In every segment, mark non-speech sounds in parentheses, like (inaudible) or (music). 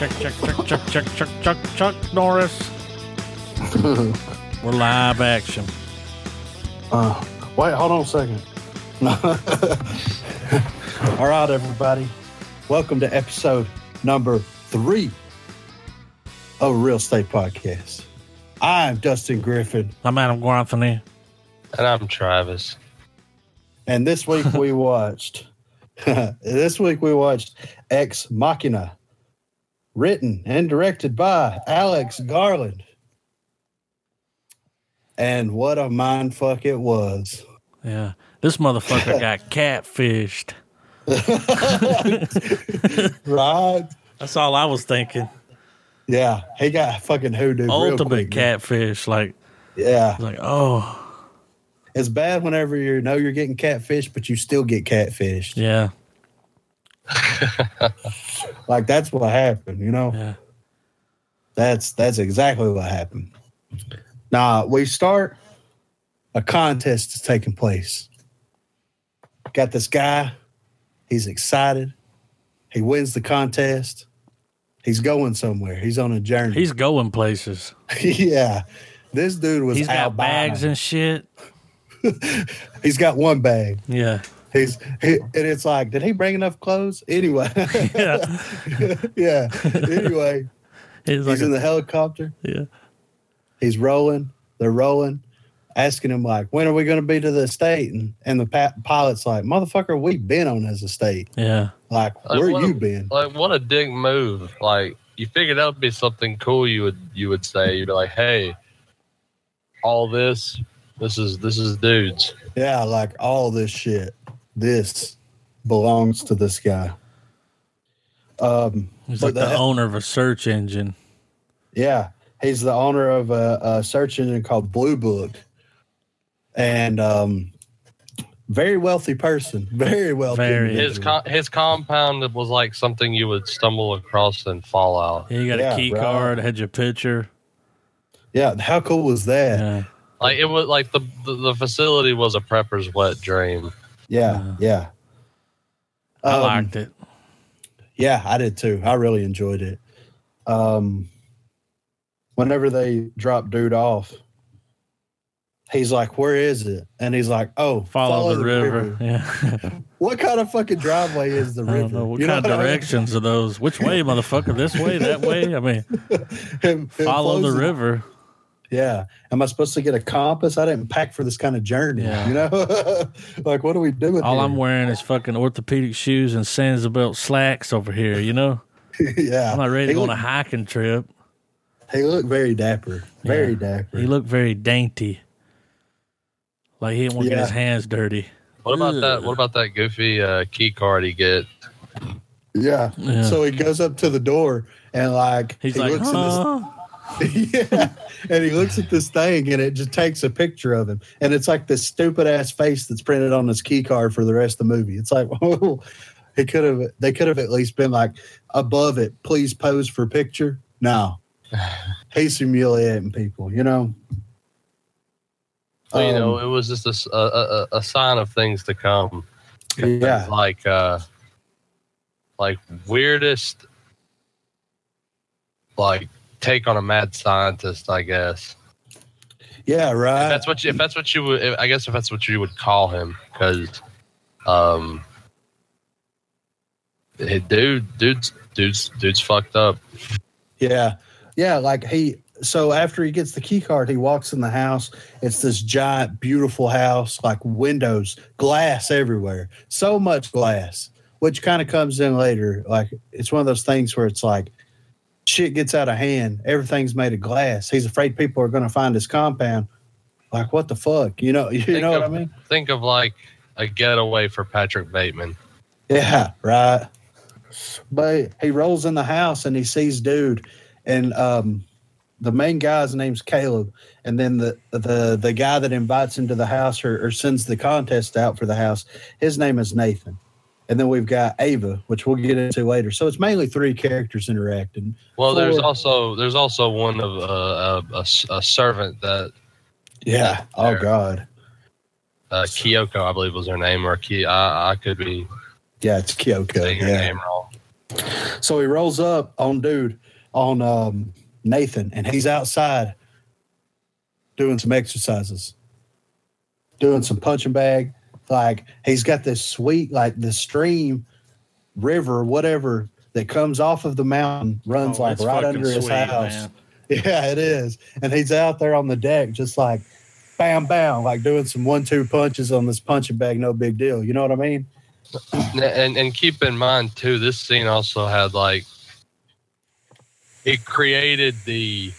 check, check, check, check, check, check, check, Chuck Norris. We're live action. Uh, wait, hold on a second. (laughs) All right, everybody. Welcome to episode number three of Real Estate Podcast. I'm Dustin Griffin, I'm Adam Guanthony. And I'm Travis. and this week we (laughs) watched. (laughs) this week we watched Ex Machina, written and directed by Alex Garland. And what a mind fuck it was. Yeah, this motherfucker (laughs) got catfished. (laughs) Right? That's all I was thinking. Yeah, he got fucking hoodoo. Ultimate quick, man. catfish. Like, Yeah, like, oh, it's bad whenever you know you're getting catfish, but you still get catfished. yeah, (laughs) Like that's what happened. You know, yeah. that's that's exactly what happened. Now we start. A contest is taking place. Got this guy. He's excited. He wins the contest. He's going somewhere. He's on a journey. He's going places. (laughs) yeah. This dude was He's got albino. bags and shit. (laughs) He's got one bag. Yeah, He's he, and it's like, did he bring enough clothes? Anyway, (laughs) yeah. (laughs) yeah. Anyway, (laughs) He's like, he's in the helicopter. yeah, He's rolling. They're rolling, asking him like, when are we going to be to the state? And and the pa- pilot's like, motherfucker, we've been on this estate. yeah. Like, Like, where you a- been? Like what a dick move. Like you figured that would be something cool you would you would say. You'd be like, hey, all this, this is this is dudes. Yeah, like all this shit. This belongs to this guy. Um, He's like the the- owner of a search engine. Yeah, he's the owner of a, a search engine called Blue Book, and um, very wealthy person. (laughs) Very wealthy. Very. His co- his compound was like something you would stumble across in Fallout. Yeah, you got Yeah, a key right. card, had your picture. yeah, how cool was that? Yeah, Like it was like the the, the facility was a prepper's wet dream. Yeah, yeah. I Um, liked it. Yeah, I did too. I really enjoyed it. Um, whenever they drop dude off, he's like, "Where is it?" And he's like, "Oh, Follow, the, river. (laughs) Yeah. (laughs) What kind of fucking driveway is the I river? don't know what You kind of what I mean? directions are those. Which way, motherfucker? This way, that way? I mean, (laughs) him follow the flows it- river. Yeah. Am I supposed to get a compass? I didn't pack for this kind of journey. Yeah. You know, (laughs) like what are we doing? All here? I'm wearing is fucking orthopedic shoes and Sansabelt slacks over here. You know, (laughs) yeah, I'm not ready to he go on a hiking trip. he looked very dapper, very dapper. He looked very dainty, like he didn't want to get his hands dirty. What about Ugh. that? What about that goofy uh, key card he get? yeah. Yeah. So he goes up to the door and like He's he like, looks huh? at this, (laughs) yeah, and he looks at this thing and it just takes a picture of him, and it's like this stupid ass face that's printed on his key card for the rest of the movie. It's like, (laughs) oh, he could have, they could have at least been like above it, please pose for picture. No, (sighs) he's humiliating people, you know. Well, you know, Um, it was just a sign of things to come. yeah, (laughs) like uh like weirdest like take on a mad scientist i guess yeah, if right. that's what you if that's what you would i guess if that's what you would call him because um dude dude's dude's dude's fucked up Yeah. Yeah. Like he, so after he gets the key card, he walks in the house. It's this giant, beautiful house, like windows, glass everywhere. So much glass, which kind of comes in later. Like it's one of those things where it's like shit gets out of hand. Everything's made of glass. He's afraid people are going to find his compound. Like, what the fuck? You know, (laughs) you Think know what I mean? think of like a getaway for patrick bateman Yeah, right. But he rolls in the house and he sees dude, and um, the main guy's name's Caleb, and then the the the guy that invites him to the house or, or sends the contest out for the house, his name is Nathan, and then we've got Ava, which we'll get into later. So it's mainly three characters interacting. well there's also there's also one of uh, a, a, a servant that Yeah. Oh God. uh, Kyoko, I believe was her name, or Ki- I, I could be Yeah, it's Kyoko. Yeah. So he rolls up on dude on um, Nathan, and he's outside doing some exercises, doing some punching bag. Like he's got this sweet, like the stream, river, whatever that comes off of the mountain, runs Oh, like right under his sweet, house. man. (laughs) Yeah, it is. And he's out there on the deck, just like bam, bam, like doing some one-two punches on this punching bag. No big deal. You know what I mean? and and keep in mind too, this scene also had like it created the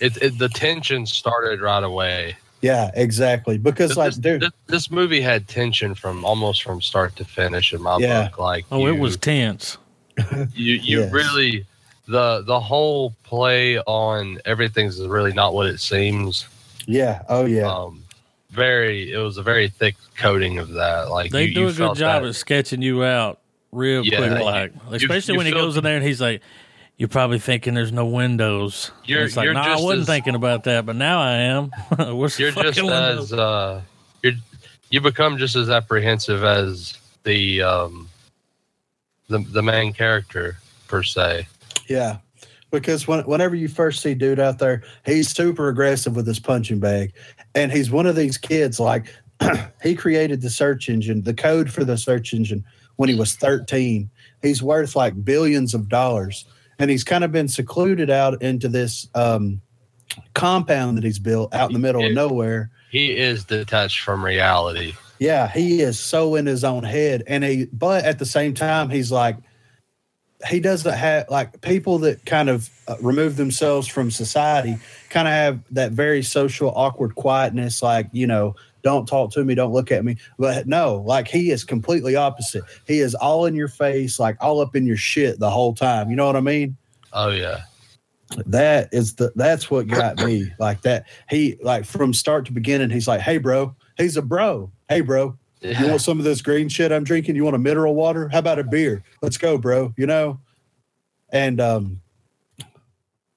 it, it the tension started right away. Yeah, exactly. Because This, like, this, dude, this, this movie had tension from almost from start to finish in my Yeah. book. Like Oh, it was tense. (laughs) you you Yes. really the the whole play on everything's is really not what it seems. yeah, oh yeah, Um, very it was a very thick coating of that. Like They you, do you a good job that. at sketching you out real Yeah, quick, you- like especially you when he goes in there and he's like, "You're probably thinking there's no windows." You're- it's like, you're no, I wasn't as- thinking about that, but now I am. (laughs) Where's the you're just fucking windows? as uh you're you become just as apprehensive as the um the the main character per se. yeah. Because when, whenever you first see dude out there, he's super aggressive with his punching bag, and he's one of these kids. Like (clears throat) he created the search engine, the code for the search engine when he was 13. He's worth like billions of dollars, and he's kind of been secluded out into this um, compound that he's built out in the middle of nowhere. He is detached from reality. Yeah, he is so in his own head, and he. But at the same time, he's like, he doesn't have like people that kind of uh, remove themselves from society, kind of have that very social, awkward quietness. Like you know, don't talk to me, don't look at me. But no, like he is completely opposite. He is all in your face, like all up in your shit the whole time. You know what I mean? Oh yeah. that is the that's what got me like that he like from start to beginning he's like hey bro he's a bro hey bro you want some of this green shit i'm drinking you want a mineral water how about a beer let's go bro you know and um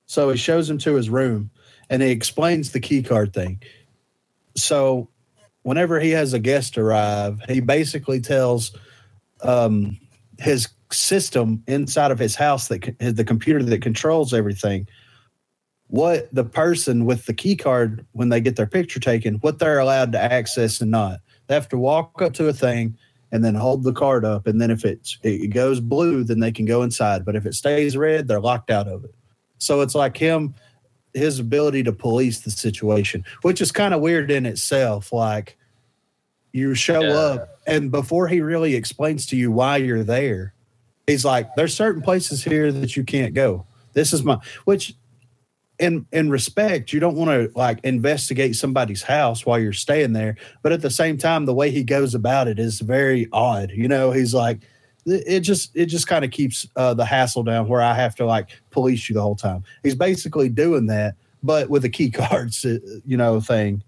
so he shows him to his room and he explains the key card thing so whenever he has a guest arrive he basically tells um his system inside of his house that the computer that controls everything what the person with the key card when they get their picture taken what they're allowed to access and not. They have to walk up to a thing and then hold the card up and then if it's, it goes blue then they can go inside but if it stays red they're locked out of it. So it's like him his ability to police the situation which is kind of weird in itself like you show Yeah. up and before he really explains to you why you're there he's like there's certain places here that you can't go this is my which in in respect you don't want to like investigate somebody's house while you're staying there but at the same time the way he goes about it is very odd you know he's like it just it just kind of keeps uh, the hassle down where i have to like police you the whole time. He's basically doing that but with a key (laughs) cards uh, you know thing.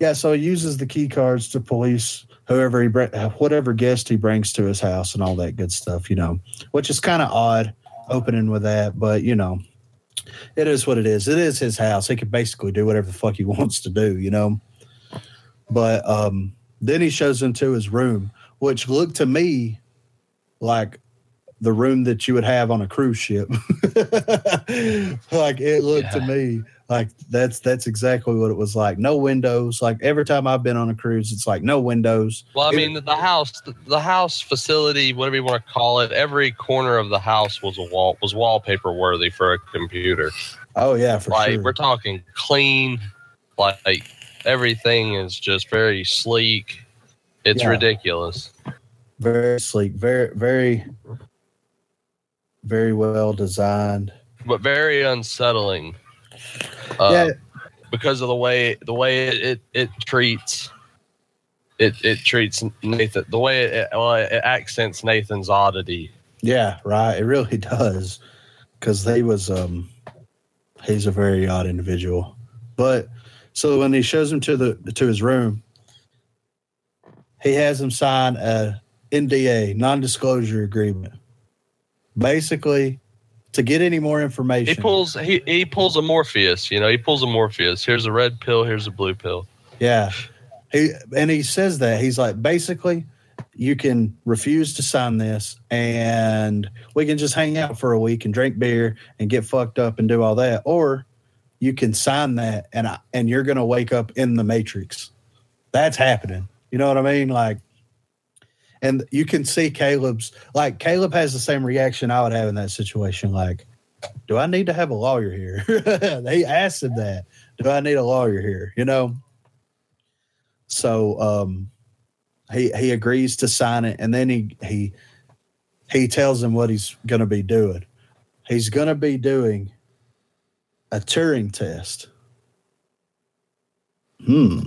Yeah so he uses the key cards to police whoever he br- whatever guest he brings to his house and all that good stuff you know which is kind of odd opening with that but you know it is what it is. It is his house. He can basically do whatever the fuck he (laughs) wants to do you know? But um then he shows into his room which looked to me like the room that you would have on a cruise ship (laughs) like it looked to me like that's that's exactly what it was like no windows like every time i've been on a cruise it's like no windows Well, I It- mean, the house, the house facility, whatever you want to call it, every corner of the house was a wall was wallpaper worthy for a computer. oh yeah for like sure we're talking clean, like everything is just very sleek. It's Yeah. ridiculous. Very sleek very very very well designed but very unsettling. Uh, yeah because of the way the way it it, it treats it it treats Nathan the way it, well, it accents Nathan's oddity. Yeah, right. It really does. Because they was um he's a very odd individual. But so when he shows him to the to his room, he has him sign a NDA, non-disclosure agreement. Basically, to get any more information. He pulls he he pulls a Morpheus. You know, he pulls a Morpheus. Here's a red pill. Here's a blue pill. Yeah. He and he says that he's like basically you can refuse to sign this and we can just hang out for a week and drink beer and get fucked up and do all that or you can sign that and I, and you're going to wake up in the matrix that's happening you know what i mean like and you can see caleb's like caleb has the same reaction i would have in that situation like do i need to have a lawyer here? (laughs) They asked him that. Do i need a lawyer here? You know? So um he he agrees to sign it and then he he he tells him what he's going to be doing. He's going to be doing a turing test. Hmm.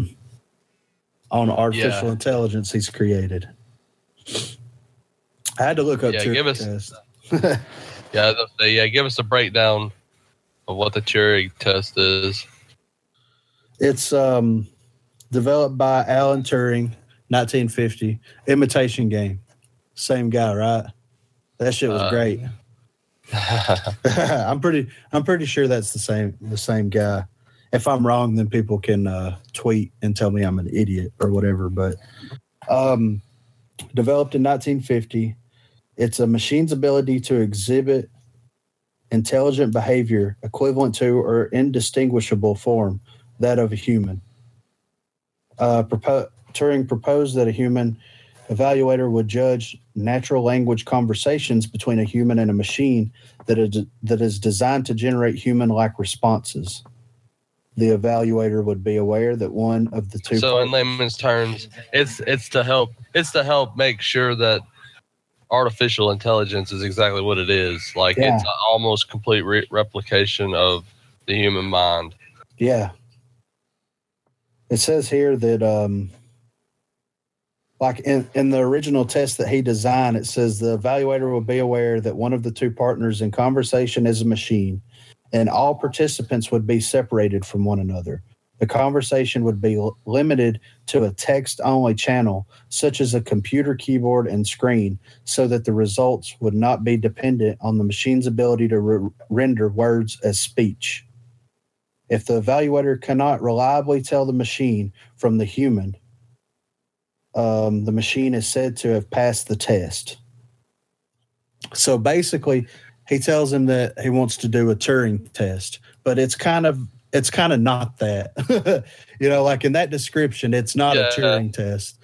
On artificial Yeah. intelligence he's created i had to look up Yeah, give us- test (laughs) Yeah, the, yeah. Give us a breakdown of what the Turing test is. it's um developed by alan turing 1950 imitation game same guy right that shit was Uh, great (laughs) I'm pretty I'm pretty sure that's the same the same guy. If I'm wrong, then people can uh, tweet and tell me I'm an idiot or whatever. But um, developed in 1950, it's a machine's ability to exhibit intelligent behavior equivalent to or indistinguishable form that of a human. Uh, propo- Turing proposed that a human evaluator would judge natural language conversations between a human and a machine that is that is designed to generate human-like responses. The evaluator would be aware that one of the two. so, in partners- layman's terms, it's it's to help it's to help make sure that artificial intelligence is exactly what it is. Like Yeah. it's almost complete re- replication of the human mind. yeah, it says here that um, like in in the original test that he designed, it says the evaluator will be aware that one of the two partners in conversation is a machine, and all participants would be separated from one another. The conversation would be limited to a text only channel, such as a computer keyboard and screen, so that the results would not be dependent on the machine's ability to re- render words as speech. If the evaluator cannot reliably tell the machine from the human, um, the machine is said to have passed the test. So basically, he tells him that he wants to do a Turing test, but it's kind of it's kind of not that. (laughs) you know, like in that description, it's not Yeah. a Turing test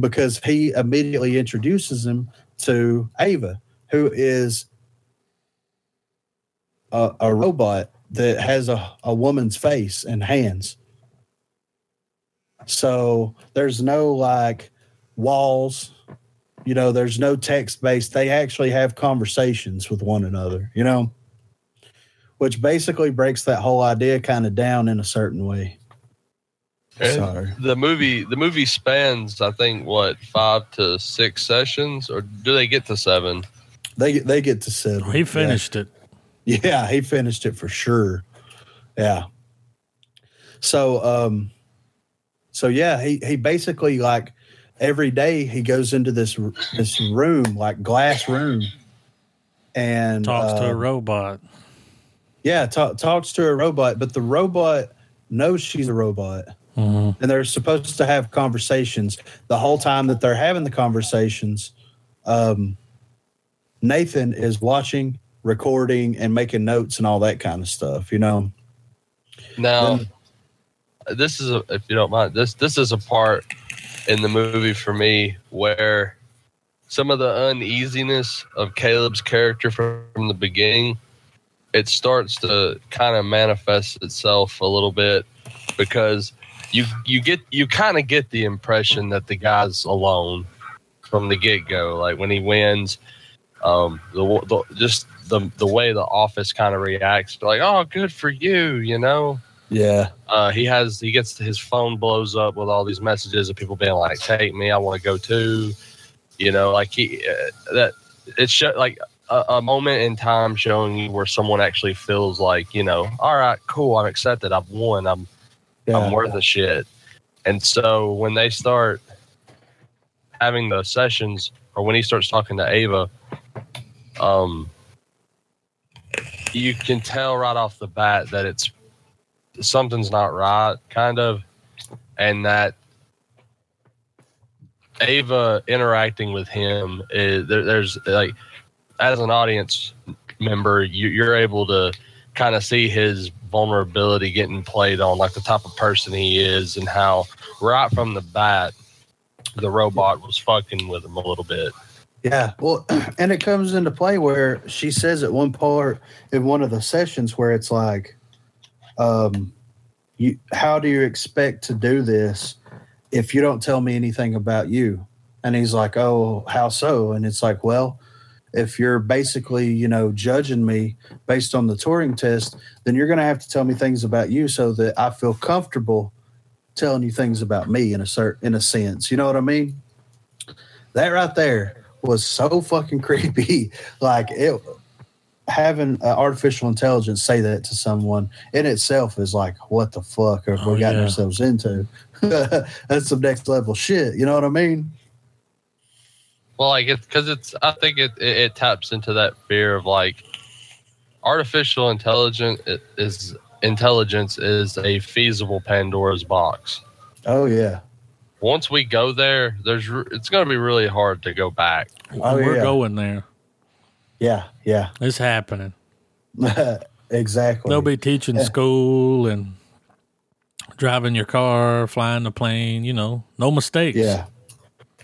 because he immediately introduces him to Ava, who is a, a robot that has a, a woman's face and hands. So there's no like walls, you know, there's no text based. They actually have conversations with one another, you know, which basically breaks that whole idea kind of down in a certain way. Sorry. The movie the movie spans I think what five to six sessions or do they get to seven? They get they get to seven. He finished it. Yeah. yeah, he finished it for sure. Yeah. So um so yeah, he he basically like every day he goes into this this room like glass room and Talks to a um, robot. Yeah, ta- talks to a robot, but the robot knows she's a robot. hmm And they're supposed to have conversations. The whole time that they're having the conversations, um, Nathan is watching, recording, and making notes and all that kind of stuff, you know? Now, Then- this is a, if you don't mind this this is a part in the movie for me where some of the uneasiness of Caleb's character from, from the beginning it starts to kind of manifest itself a little bit because you you get you kind of get the impression that the guy's alone from the get go like when he wins um the, the just the the way the office kind of reacts like oh good for you you know Yeah. uh, he has he gets his phone blows up with all these messages of people being like, "Take me, I want to go too," you know, like he uh, that it's sho- like a, a moment in time showing you where someone actually feels like, you know, all right, cool, I'm accepted, I've won, I'm Yeah. I'm worth a shit, and so when they start having the sessions, or when he starts talking to Ava, um, you can tell right off the bat that it's something's not right, kind of, and that Ava interacting with him is there, there's like as an audience member, you, you're able to kind of see his vulnerability getting played on, like the type of person he is, and how right from the bat, the robot was fucking with him a little bit. Yeah, well, (clears throat) and it comes into play where she says at one part in one of the sessions where it's like, um, you, how do you expect to do this if you don't tell me anything about you? And he's like, oh, how so? And it's like, well, if you're basically, you know, judging me based on the Turing test, then you're going to have to tell me things about you so that I feel comfortable telling you things about me in a certain, in a sense. You know what I mean? That right there was so fucking (laughs) creepy. Like it, having uh, artificial intelligence say that to someone in itself is like, what the fuck have Oh, we gotten yeah. ourselves into? (laughs) That's some next level shit. You know what I mean? Well, like it's because it's. I think it, it it taps into that fear of like artificial intelligence is intelligence is a feasible Pandora's box. Oh yeah. Once we go there, there's it's going to be really hard to go back. Oh, We're yeah. going there. Yeah. Yeah. It's happening. (laughs) exactly. They'll be teaching Yeah. school and driving your car, flying the plane. You know, no mistakes. Yeah.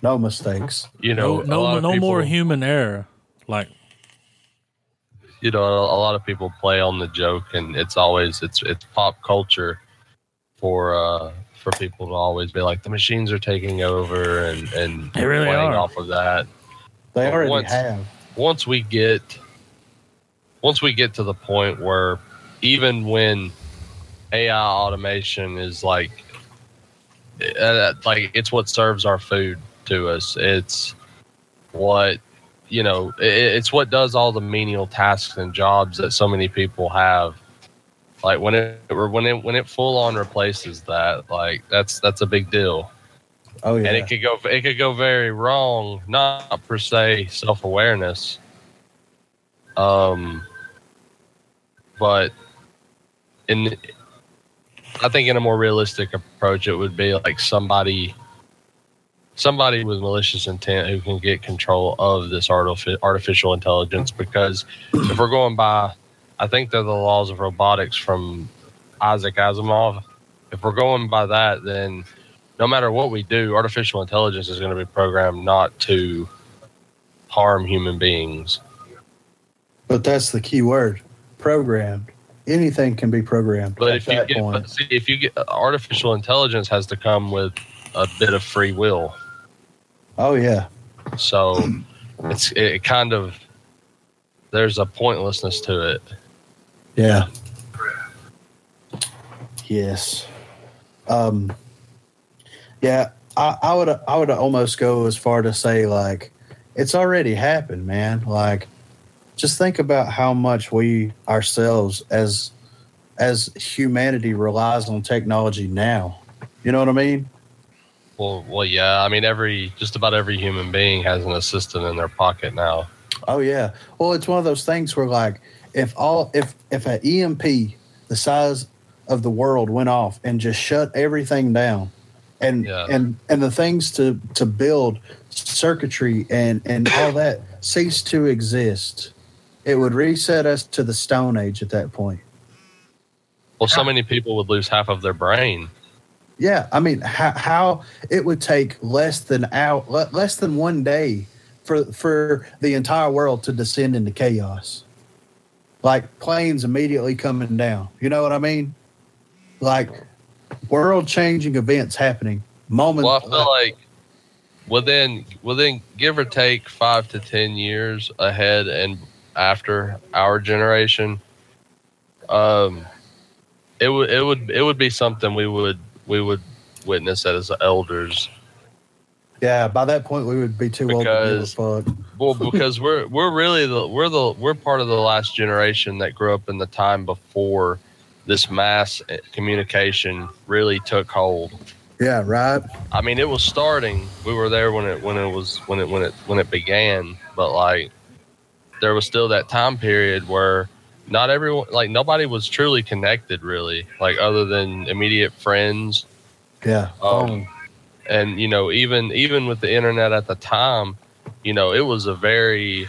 No mistakes. You know, No, a no, lot of no more human error. Like, you know a, a lot of people play on the joke and it's always it's it's pop culture for uh for people to always be like the machines are taking over and and They really playing are. off of that They Well, already once- have. Once we get once we get to the point where even when AI automation is like uh, like it's what serves our food to us. It's what you know it, it's what does all the menial tasks and jobs that so many people have. Like when it when it when it full on replaces that like that's that's a big deal Oh yeah. and it could go it could go very wrong not per se self-awareness. Um but in i think in a more realistic approach it would be like somebody somebody with malicious intent who can get control of this artifi- artificial intelligence. Because if we're going by i think they're the laws of robotics from isaac asimov. If we're going by that then no matter what we do, artificial intelligence is going to be programmed not to harm human beings. but that's the key word. Programmed. Anything can be programmed. But at if you get, point. but see, if you get artificial intelligence has to come with a bit of free will. Oh yeah. So it's it kind of there's a pointlessness to it. Yeah. Yes. Um yeah, I, I would I would almost go as far to say like it's already happened, man. Like just think about how much we ourselves as as humanity relies on technology now. You know what I mean? Well, well, yeah. I mean, every just about every human being has an assistant in their pocket now. Oh yeah. Well, it's one of those things where like if all if if an EMP the size of the world went off and just shut everything down and Yeah. and and the things to to build circuitry and and all (coughs) that ceased to exist, it would reset us to the stone age at that point. Well, so many people would lose half of their brain. Yeah, I mean, how, how it would take less than out less than one day for for the entire world to descend into chaos, like planes immediately coming down. You know what I mean? Like world changing events happening. Moment. Well, I feel like within within give or take five to ten years ahead and after our generation, um, it would it would it would be something we would we would witness as elders. yeah, by that point we would be too old to Because- give a fuck. Well, (laughs) because we're we're really the we're the we're part of the last generation that grew up in the time before this mass communication really took hold. Yeah, right. I mean, it was starting. We were there when it when it was when it when it when it began, but like there was still that time period where not everyone like nobody was truly connected really, like other than immediate friends. Yeah. Um, and you know even even with the internet at the time you know it was a very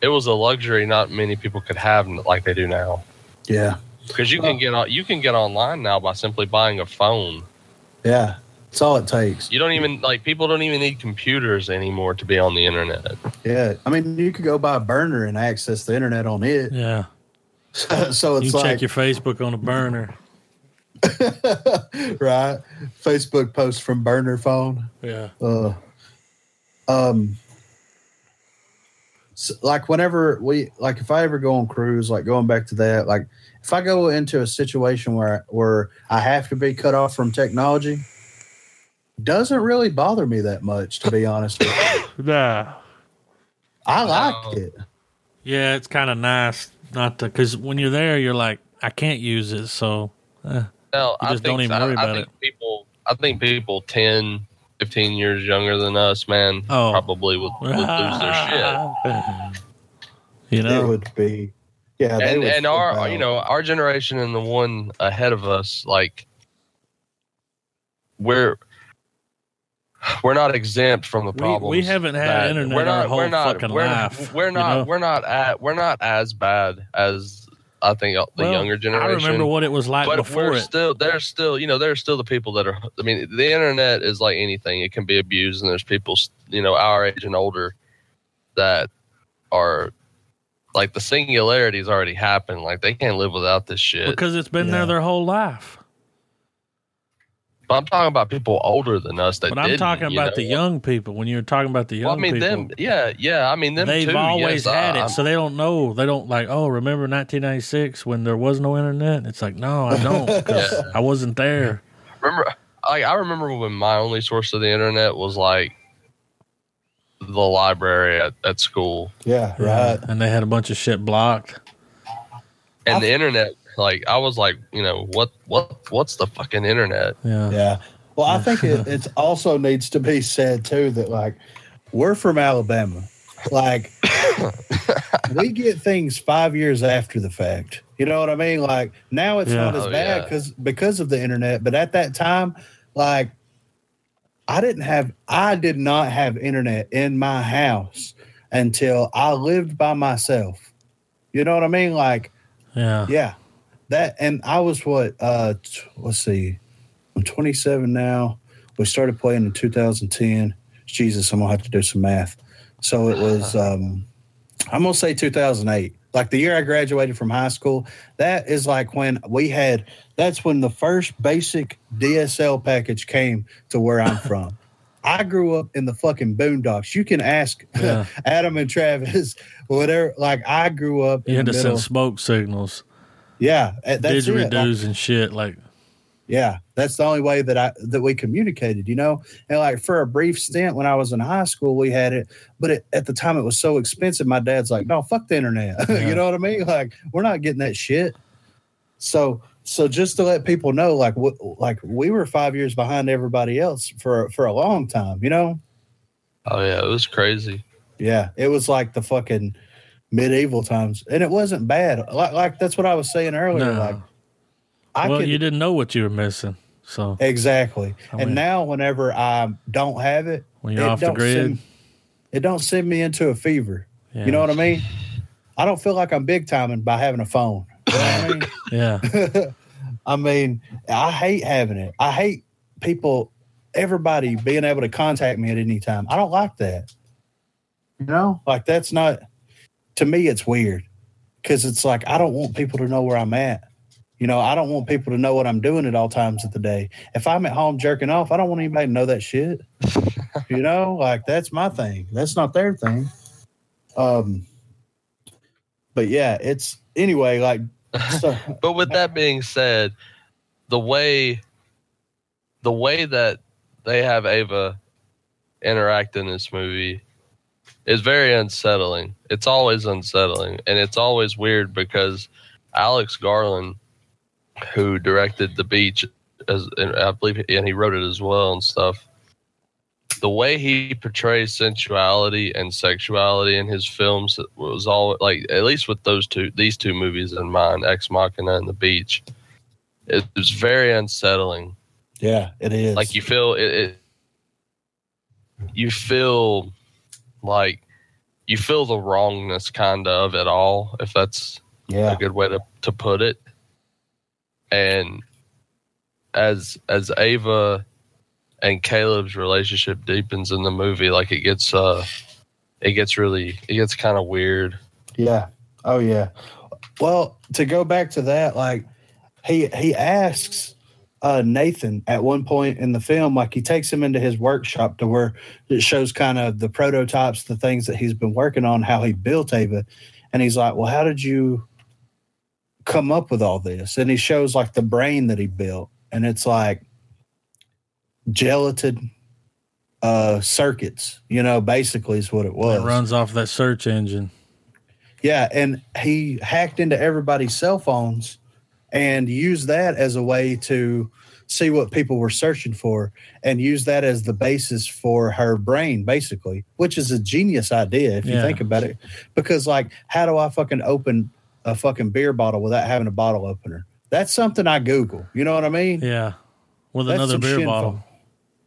it was a luxury not many people could have like they do now Yeah. because you can get on you can get online now by simply buying a phone Yeah. That's all it takes. you don't even like people don't even need computers anymore to be on the internet Yeah. I mean, you could go buy a burner and access the internet on it. Yeah. (laughs) so You it's check like, your Facebook on a burner. (laughs) right? Facebook post from burner phone. Yeah. Uh, um, so, like whenever we like, if I ever go on cruise, like going back to that, like if I go into a situation where where I have to be cut off from technology, doesn't really bother me that much, to be honest. With you. (laughs) Nah. I like No. it. Yeah, it's kind of nice not to, because when you're there, you're like, I can't use it. So, eh. no You i just think don't even I, worry I about think people i think people 10 15 years younger than us man Oh. probably would, would lose their shit (laughs) You know, It would be, yeah. they and and our out. you know our generation and the one ahead of us like we're we're not exempt from the We- problems. we haven't had internet we're our not, whole we're not, fucking we're, life, We're you not. know? We're not at. We're not as bad as I think the Well, younger generation. I remember what it was like but before we're it. still there's still you know there's still the people that are i mean the internet is like anything it can be abused and there's people you know our age and older that are like the singularity's already happened like they can't live without this shit because it's been Yeah. there their whole life. But i'm talking about people older than us that But I'm didn't, talking you about know? the young people. When you're talking about the young well, i mean people, them yeah yeah i mean them they've too, always yes, had I- it, so they don't know. They don't like. Oh, remember 1996 when there was no internet? It's like, no, I (laughs) don't, because Yeah. I wasn't there. remember like i remember when my only source of the internet was like the library at, at school yeah, Yeah, right. And they had a bunch of shit blocked. and I've- the internet like i was like you know what what what's the fucking internet Yeah. Yeah. Well, I think it it's also needs to be said too that like we're from Alabama. Like (coughs) we get things five years after the fact. You know what I mean? Like now it's Yeah. not as Oh, bad yeah. because because of the internet. But at that time, like I didn't have I did not have internet in my house until I lived by myself. You know what I mean? Like Yeah. yeah. That and I was what uh t- let's see. I'm 27 now. We started playing in 2010. Jesus, I'm gonna have to do some math. So it was (laughs) um I'm gonna say 2008. Like the year I graduated from high school, that is like when we had that's when the first basic DSL package came to where I'm (laughs) from. I grew up in the fucking boondocks. You can ask Yeah. (laughs) Adam and Travis, whatever. Like I grew up You in had the to middle. send smoke signals, Yeah, uh, that's it. Like, and shit. Like, yeah, that's the only way that I that we communicated, you know. And like for a brief stint when I was in high school, we had it, but it, at the time it was so expensive. My dad's like, "No, fuck the internet." (laughs) Yeah. you know what I mean? Like we're not getting that shit. So so just to let people know, like w- like we were five years behind everybody else for for a long time, you know. oh yeah it was crazy Yeah, it was like the fucking medieval times, and it wasn't bad. Like like that's what I was saying earlier. no. Like I well, could you didn't know what you were missing. So Exactly. I mean- and now whenever I don't have it, when you're it off the grid, send, it don't send me into a fever. yeah. You know what I mean? I don't feel like I'm big timing by having a phone. You know Yeah. I mean? (laughs) (laughs) I mean, I hate having it. I hate people, everybody being able to contact me at any time. I don't like that. You know, like that's not to me. It's weird because it's like I don't want people to know where I'm at. You know, I don't want people to know what I'm doing at all times of the day. If I'm at home jerking off, I don't want anybody to know that shit. (laughs) you know, like that's my thing. That's not their thing. Um, but yeah, it's anyway. Like, so, (laughs) but with that being said the way the way that they have ava interact in this movie is very unsettling it's always unsettling and it's always weird because alex garland who directed the beach as and i believe and he wrote it as well and stuff the way he portrays sensuality and sexuality in his films was all like at least with those two these two movies in mind ex machina and the beach it was very unsettling Yeah, it is. Like you feel it, it you feel like you feel the wrongness kind of it all, if that's yeah, a good way to, to put it. And as as Ava and Caleb's relationship deepens in the movie, like it gets uh it gets really it gets kind of weird. yeah. Oh yeah. Well, to go back to that, like he he asks uh Nathan at one point in the film, like he takes him into his workshop to where it shows kind of the prototypes, the things that he's been working on, how he built Ava. And he's like, Well, how did you come up with all this? And he shows like the brain that he built. And it's like gelatin uh circuits, you know, basically is what it was. It runs off that search engine. Yeah, and he hacked into everybody's cell phones and use that as a way to see what people were searching for and use that as the basis for her brain basically, which is a genius idea if you think about it. Because like how do I fucking open a fucking beer bottle without having a bottle opener? That's something I Google. You know what I mean? Yeah. With That's another beer bottle. phone.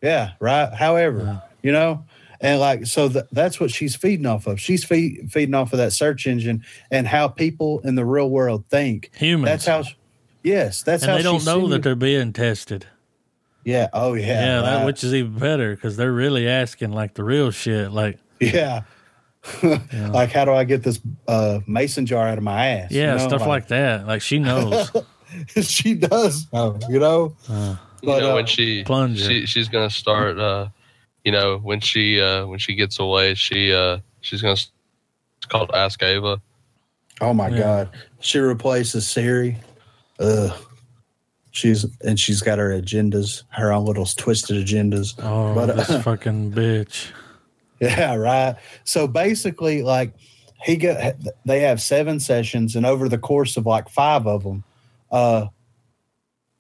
Yeah, right. However, Yeah. you know, and like so th- that's what she's feeding off of. She's feed, feeding off of that search engine and how people in the real world think. Humans. That's how. Yes, that's and how they don't she's know seeing that they're being tested. Yeah. Oh yeah. Yeah, that, which is even better because they're really asking like the real shit. Like, yeah. (laughs) like how do I get this uh, mason jar out of my ass? yeah, You know, stuff like that. Like she knows. (laughs) she does. know, you know. Uh, you But, know uh, when she Plunger. she she's gonna start uh you know when she uh when she gets away she uh she's gonna it's called ask ava Oh my Yeah. god, she replaces Siri. Ugh. She's and she's got her agendas, her own little twisted agendas. oh, But, uh, fucking bitch. (laughs) Yeah, right. So basically, like he got, they have seven sessions, and over the course of like five of them, uh,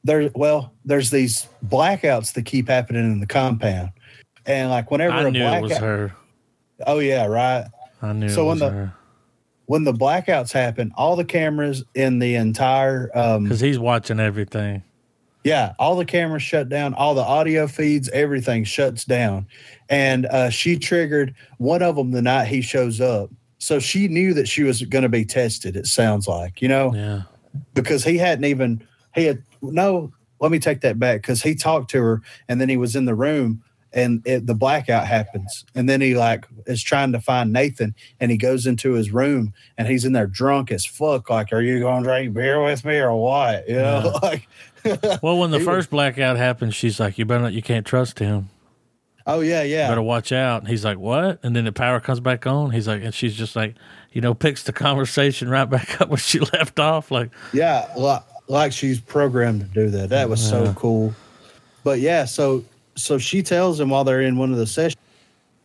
there, well, there's these blackouts that keep happening in the compound, and like whenever I a knew it was blackout, her. oh yeah, right. I knew So it when the- her When the blackouts happen, all the cameras in the entire, um, because he's watching everything. Yeah, all the cameras shut down, all the audio feeds, everything shuts down. And uh, she triggered one of them the night he shows up. So she knew that she was going to be tested, it sounds like, you know, Yeah, because he hadn't even, he had, no, let me take that back because he talked to her and then he was in the room and it, the blackout happens. And then he like is trying to find Nathan and he goes into his room and he's in there drunk as fuck. Like, are you going to drink beer with me or what? You know, (laughs) like, (laughs) Well, when the He was- first blackout happens she's like, "You better not. You can't trust him. oh, yeah, yeah. You better watch out." And he's like, "What?" And then the power comes back on. He's like, and she's just like, you know, picks the conversation right (laughs) back up where she left off. Like, Yeah, like, like she's programmed to do that. That was so cool. But yeah, so so she tells him while they're in one of the sessions,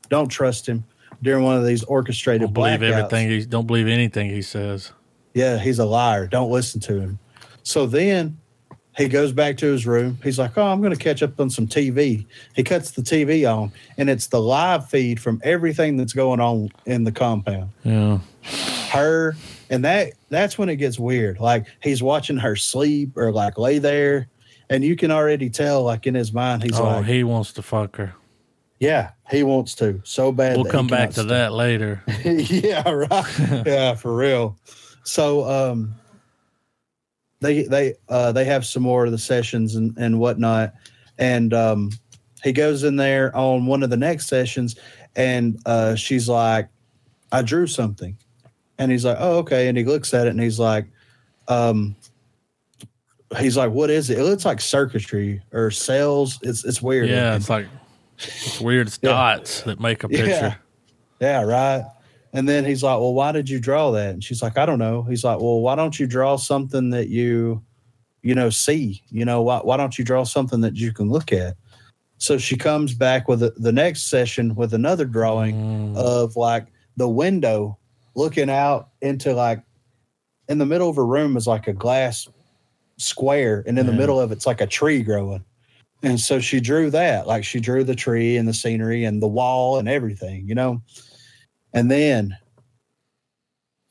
don't trust him during one of these orchestrated don't believe blackouts. everything. He don't believe anything he says. Yeah, he's a liar. Don't listen to him. So then he goes back to his room. He's like, "Oh, I'm going to catch up on some TV." He cuts the TV on, and it's the live feed from everything that's going on in the compound. Yeah, her and that that's when it gets weird like he's watching her sleep or like lay there and you can already tell like in his mind he's oh, like he wants to fuck her. yeah he wants to so bad We'll come back to that later. (laughs) yeah right. Yeah for real. So um they they uh they have some more of the sessions and and whatnot. And um he goes in there on one of the next sessions and uh she's like i drew something. And he's like oh okay. And he looks at it and he's like um he's like what is it it looks like circuitry or cells it's it's weird Yeah, it's like it's weird. It's (laughs) Yeah. dots that make a Yeah. picture. Yeah, right. And then he's like, Well, why did you draw that? And she's like, I don't know. He's like, Well, why don't you draw something that you, you know, see? You know, why, why don't you draw something that you can look at? So she comes back with the, the next session with another drawing Mm. of like the window looking out into like in the middle of a room is like a glass square, and in the middle of it's like a tree growing. And so she drew that, like she drew the tree and the scenery and the wall and everything, you know. And then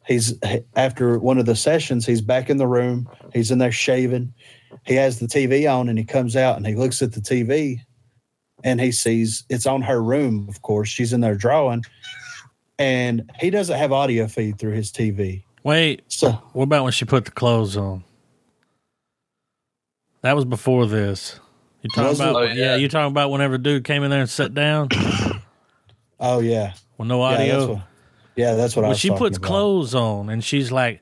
he's after one of the sessions, he's back in the room. He's in there shaving, he has the TV on and he comes out and he looks at the TV and he sees it's on her room, of course. She's in there drawing and he doesn't have audio feed through his TV. Wait, So what about when she put the clothes on? That was before this. You talking about? Oh, yeah. yeah. you talking about whenever dude came in there and sat down (coughs) oh yeah. with no Yeah, audio? that's what, yeah, that's what I was she puts about. clothes on and she's like,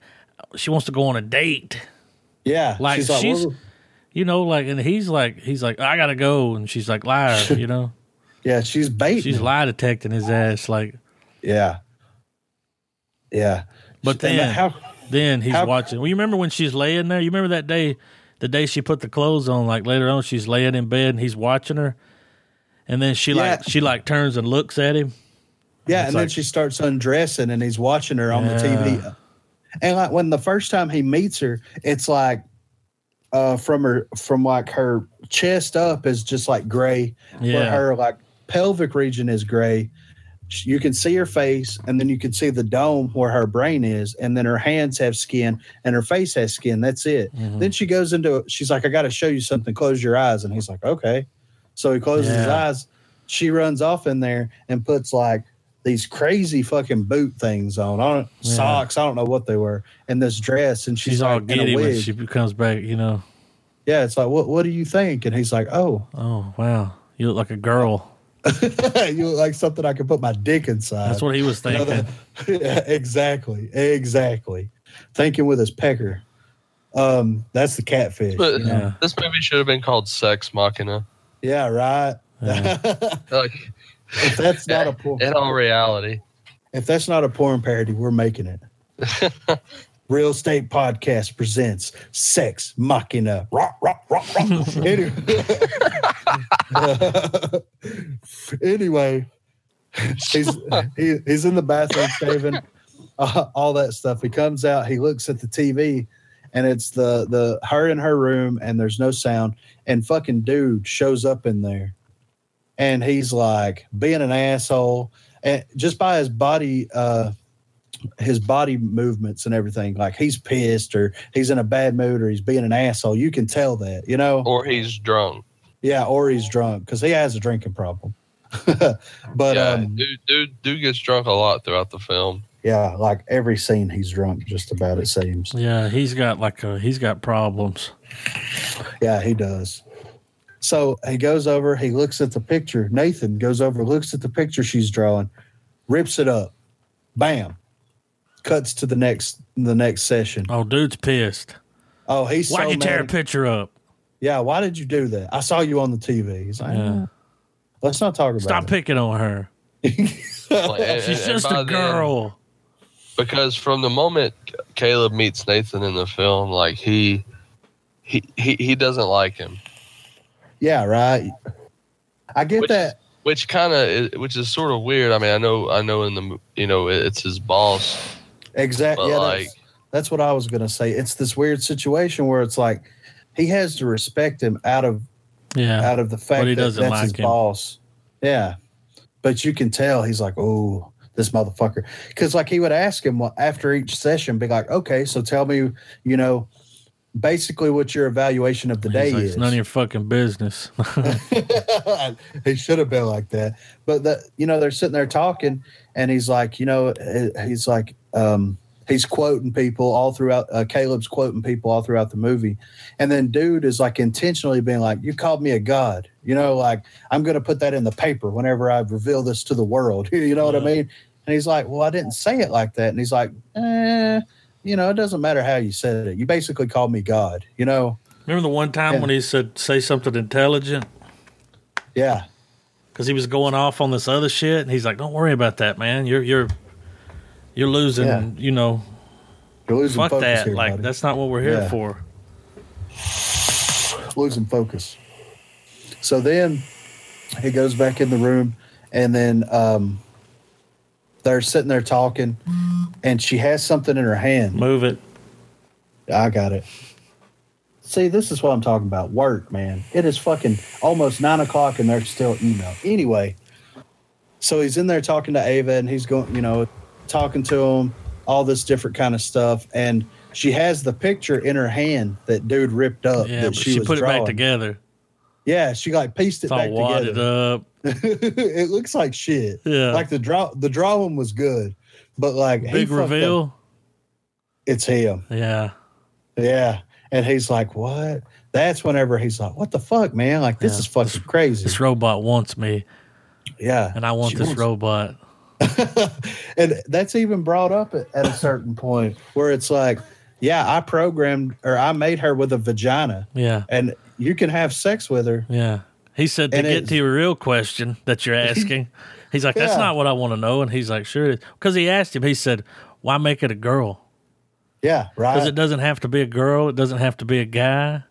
she wants to go on a date. Yeah. Like, she's like, she's- "Well, You know, like, and he's like, he's like, I gotta go, and she's like, liar. (laughs) You know, yeah, she's baiting. she's lie detecting his ass. Like, Yeah. Yeah. but then, how then he's how- watching. Well, you remember when she's laying there? You remember that day, the day she put the clothes on? Like later on, she's laying in bed and he's watching her, and then she like she like turns and looks at him. Yeah, It's and then she starts undressing and he's watching her on the TV. And like when the first time he meets her, it's like uh from her from like her chest up is just like gray. Where Yeah, her like pelvic region is gray. You can see her face, and then you can see the dome where her brain is, and then her hands have skin and her face has skin. That's it. Mhm. Then she goes into she's like, I gotta show you something. Close your eyes. And he's like, Okay. So he closes his eyes. She runs off in there and puts like these crazy fucking boot things on. Don't Yeah. socks, I don't know what they were, and this dress, and she's, she's all like in a giddy when she comes back. You know, yeah, it's like, what what do you think? And he's like, Oh, oh wow, you look like a girl. (laughs) you look like something I could put my dick inside. That's what he was You know, thinking. (laughs) yeah, exactly. Exactly. Thinking with his pecker. Um, that's the catfish. But you know? Yeah. this movie should have been called Sex Machina. Yeah, right. Yeah. (laughs) Like, if that's not a porn, in all reality. if that's not a porn parody, we're making it. Real Estate Podcast presents Sex Machina. Rock, rock, rock, rock. anyway, anyway, he's he, he's in the bathroom shaving, uh, all that stuff. He comes out, he looks at the TV, and it's the the her in her room, and there's no sound. And fucking dude shows up in there, and he's like being an asshole, and just by his body. uh his body movements and everything like he's pissed or he's in a bad mood or he's being an asshole you can tell that you know Or he's drunk. Yeah or he's drunk because he has a drinking problem (laughs) but yeah, um dude, dude, dude gets drunk a lot throughout the film. yeah like every scene he's drunk just about it seems Yeah, he's got like a he's got problems. yeah he does so he goes over he looks at the picture nathan goes over looks at the picture she's drawing rips it up bam cuts to the next the next session Oh, dude's pissed. oh he's Why'd so you tear a picture up? Yeah, why did you do that? I saw you on the TV. He's like, Yeah. let's not talk about it. Stop it. picking on her. (laughs) She's just by a then- girl. because from the moment Caleb meets Nathan in the film, like he he he, he doesn't like him, yeah, right. I get Which- that. which kind of which is sort of weird. I mean, I know I know in the you know it's his boss, Exactly. Yeah, like that's, that's what I was gonna say. It's this weird situation where it's like he has to respect him out of Yeah. out of the fact he that that's like his him. boss. Yeah, but you can tell he's like, oh, this motherfucker. Because like he would ask him well, after each session, be like, okay, so tell me, you know, basically what your evaluation of the day like, is. it's none of your fucking business. (laughs) (laughs) he should have been like that. But the, you know, they're sitting there talking, and he's like, you know, eh, he's like, um, he's quoting people all throughout. Uh, Caleb's quoting people all throughout the movie, and then dude is like intentionally being like, "You called me a god," you know, like I'm going to put that in the paper whenever I reveal this to the world. (laughs) you know what I mean? And he's like, "Well, I didn't say it like that," and he's like, eh, "You know, it doesn't matter how you said it. You basically called me God." You know? Remember the one time Yeah. when he said say something intelligent Yeah. because he was going off on this other shit, and he's like, "Don't worry about that, man. You're you're you're losing. Yeah. You know, You're losing fuck focus that. here, like buddy. that's not what we're here Yeah. for." losing focus. So then he goes back in the room, and then um, they're sitting there talking, and she has something in her hand. Move it. I got it. See, this is what I'm talking about. Work, man. It is fucking almost nine o'clock, and they're still email. Anyway, so he's in there talking to Ava, and he's going, you know, talking to him, all this different kind of stuff, and she has the picture in her hand that dude ripped up. Yeah, that she, was put it back together. Yeah, she like pieced it It's back together. up. (laughs) it looks like shit. Yeah. Like the draw, the drawing was good, but like he Big reveal. It's him. Yeah. Yeah, and he's like, "What?" That's whenever he's like, "What the fuck, man? Like this Yeah. is fucking crazy." This robot wants me, yeah, and I want She this wants- robot. (laughs) and that's even brought up at, at a certain point where it's like, "Yeah, I programmed or I made her with a vagina, Yeah. and you can have sex with her." Yeah. He said to And get to your real question that you're (laughs) asking. He's like, that's Yeah. not what I want to know. And he's like, sure. Because he asked him, he said, why make it a girl? Yeah, right. Because it doesn't have to be a girl. It doesn't have to be a guy.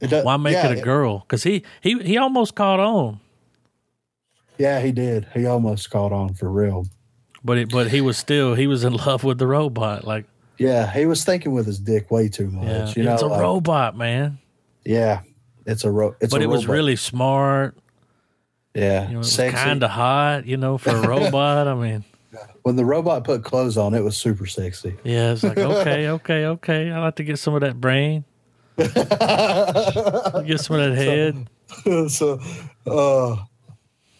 Does- Why make yeah, it a girl? Because he, he, he almost caught on, Yeah, he did. He almost caught on for real. but it, but he was still he was in (laughs) love with the robot. Like, Yeah, he was thinking with his dick way too much. yeah, you know, it's a like- robot, man. Yeah, it's a ro- it's but a it was really smart. yeah, You know, kind of hot, you know, for a (laughs) robot. I mean, when the robot put clothes on, it was super sexy. yeah, it's like okay, (laughs) okay, okay. I like to get some of that brain, get some of that head. so, uh,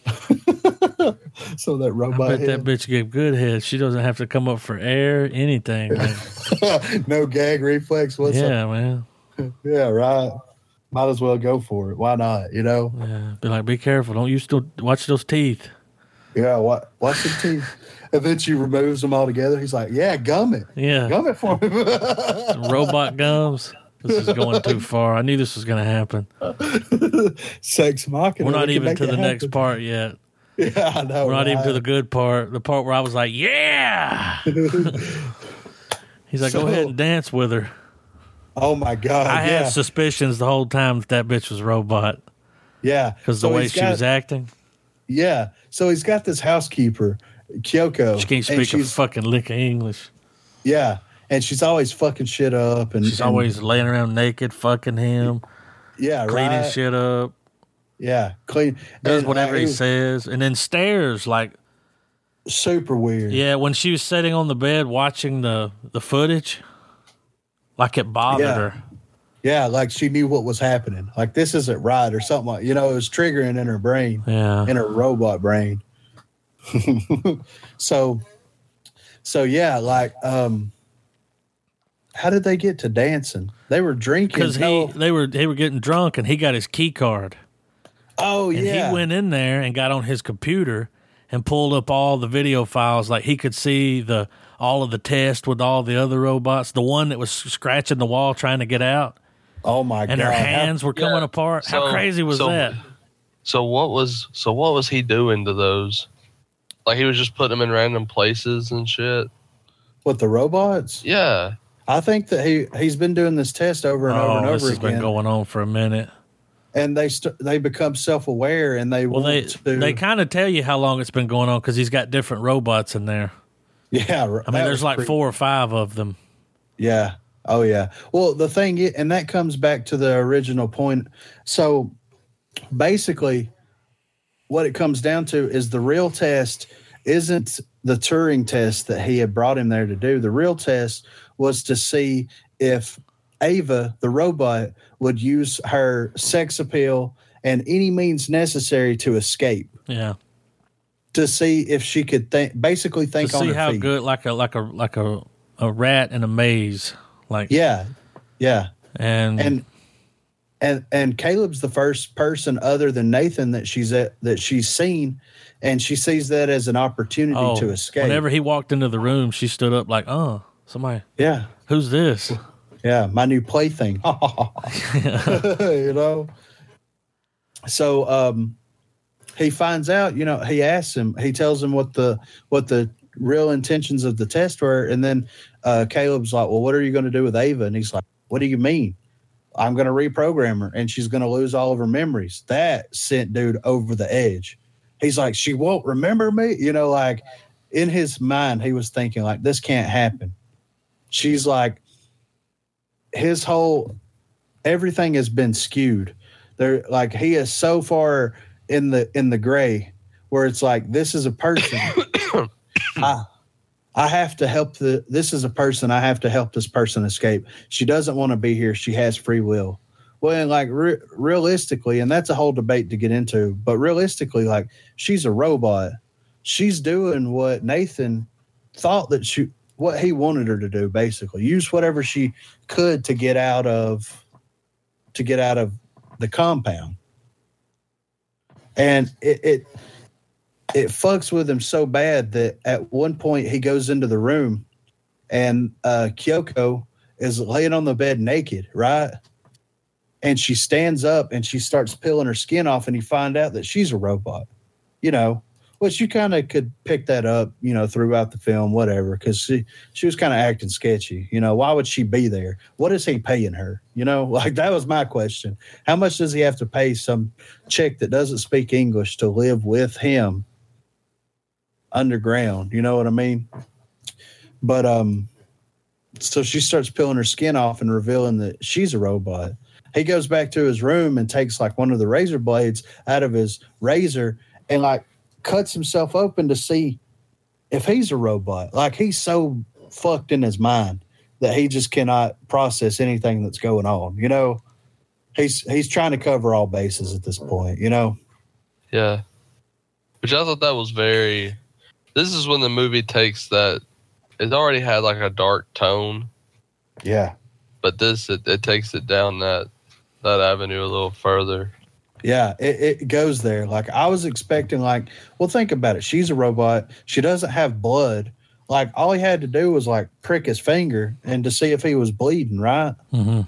(laughs) so that I robot bet that bitch gave good head. She doesn't have to come up for air, anything. (laughs) no gag reflex whatsoever. yeah, man. Yeah, right. Might as well go for it. Why not? You know? Yeah, be like, be careful. Don't you still watch those teeth? Yeah. What? What's the teeth? And then she removes them all together. He's like, "Yeah, gum it, Yeah, gum it for me." (laughs) robot gums. This is going too far. I knew this was going to happen. (laughs) Sex mocking. We're not even to the next part yet. (laughs) Yeah, I know. We're not even to the good part. The part where I was like, yeah. (laughs) He's like, go ahead and dance with her. Oh my god! I yeah, had suspicions the whole time that that bitch was robot yeah. because the So way she got- was acting. Yeah. So he's got this housekeeper, Kyoko. She can't speak a fucking lick of English. Yeah, and she's always fucking shit up, and She's and- always laying around naked, fucking him, yeah, cleaning right? shit up, Yeah, clean. does and, whatever uh, he was says, and then stares like, Super weird. yeah. When she was sitting on the bed watching the the footage, like it bothered Yeah. her. Yeah, like she knew what was happening. Like this isn't right or something like you know, it was triggering in her brain, Yeah, in her robot brain. (laughs) so so yeah, like um how did they get to dancing? They were drinking. because he no- they were they were getting drunk, and he got his key card. oh And yeah. he went in there and got on his computer and pulled up all the video files. Like he could see the all of the tests with all the other robots. The one that was scratching the wall trying to get out, oh my and god. her How- hands were coming Yeah. apart. How So- crazy was so- that? So what was so what was he doing to those? Like he was just putting them in random places and shit. What the robots? Yeah. I think that he he's been doing this test over and over Oh, and this over has been going on for a minute. and they st- they become self aware and they Well, they to. they kind of tell you how long it's been going on because he's got different robots in there. (laughs) yeah, I mean, there's like four or five of them. Yeah. Oh yeah. Well, the thing, and that comes back to the original point. So basically, what it comes down to is the real test isn't the Turing test that he had brought him there to do. The real test was to see if Ava, the robot, would use her sex appeal and any means necessary to escape. Yeah, To see if she could think, basically think to on see how feet. good, like a like a like a a rat in a maze, like Yeah, yeah. and and and and Caleb's the first person other than Nathan that she's at that she's seen, and she sees that as an opportunity oh, to escape. Whenever he walked into the room, she stood up like, "Oh, somebody, yeah, who's this?" yeah, my new plaything. (laughs) you know. So um, he finds out. You know, he asks him. He tells him what the what the real intentions of the test were, and then uh, Caleb's like, "Well, what are you going to do with Ava?" And he's like, "What do you mean?" I'm going to reprogram her and she's going to lose all of her memories. That sent dude over the edge. He's like, she won't remember me. You know, like in his mind, he was thinking, like, this can't happen. She's like, his whole everything has been skewed. There, like, he is so far in the in the gray where it's like, this is a person. (coughs) I, I have to help the this is a person I have to help this person escape. She doesn't want to be here. She has free will. Well, and like re- realistically, and that's a whole debate to get into, but realistically, like she's a robot. She's doing what Nathan thought that she what he wanted her to do basically. Use whatever she could to get out of to get out of the compound. And it, it it fucks with him so bad that at one point he goes into the room and uh, Kyoko is laying on the bed naked, right? And she stands up and she starts peeling her skin off, and you find out that she's a robot, you know, which you kind of could pick that up, you know, throughout the film, whatever, because she, she was kind of acting sketchy. You know, why would she be there? What is he paying her? You know, (laughs) like that was my question. How much does he have to pay some chick that doesn't speak English to live with him underground. You know what I mean? But um, so she starts peeling her skin off and revealing that she's a robot. He goes back to his room and takes like one of the razor blades out of his razor and like cuts himself open to see if he's a robot. Like he's so fucked in his mind that he just cannot process anything that's going on. You know, he's he's trying to cover all bases at this point. You know. Yeah. Which I thought that was very this is when the movie takes that it already had like a dark tone Yeah. but this it, it takes it down that that avenue a little further Yeah, it, it goes there. Like I was expecting, like, well, think about it. She's a robot. She doesn't have blood. Like all he had to do was like prick his finger and to see if he was bleeding, right? hmm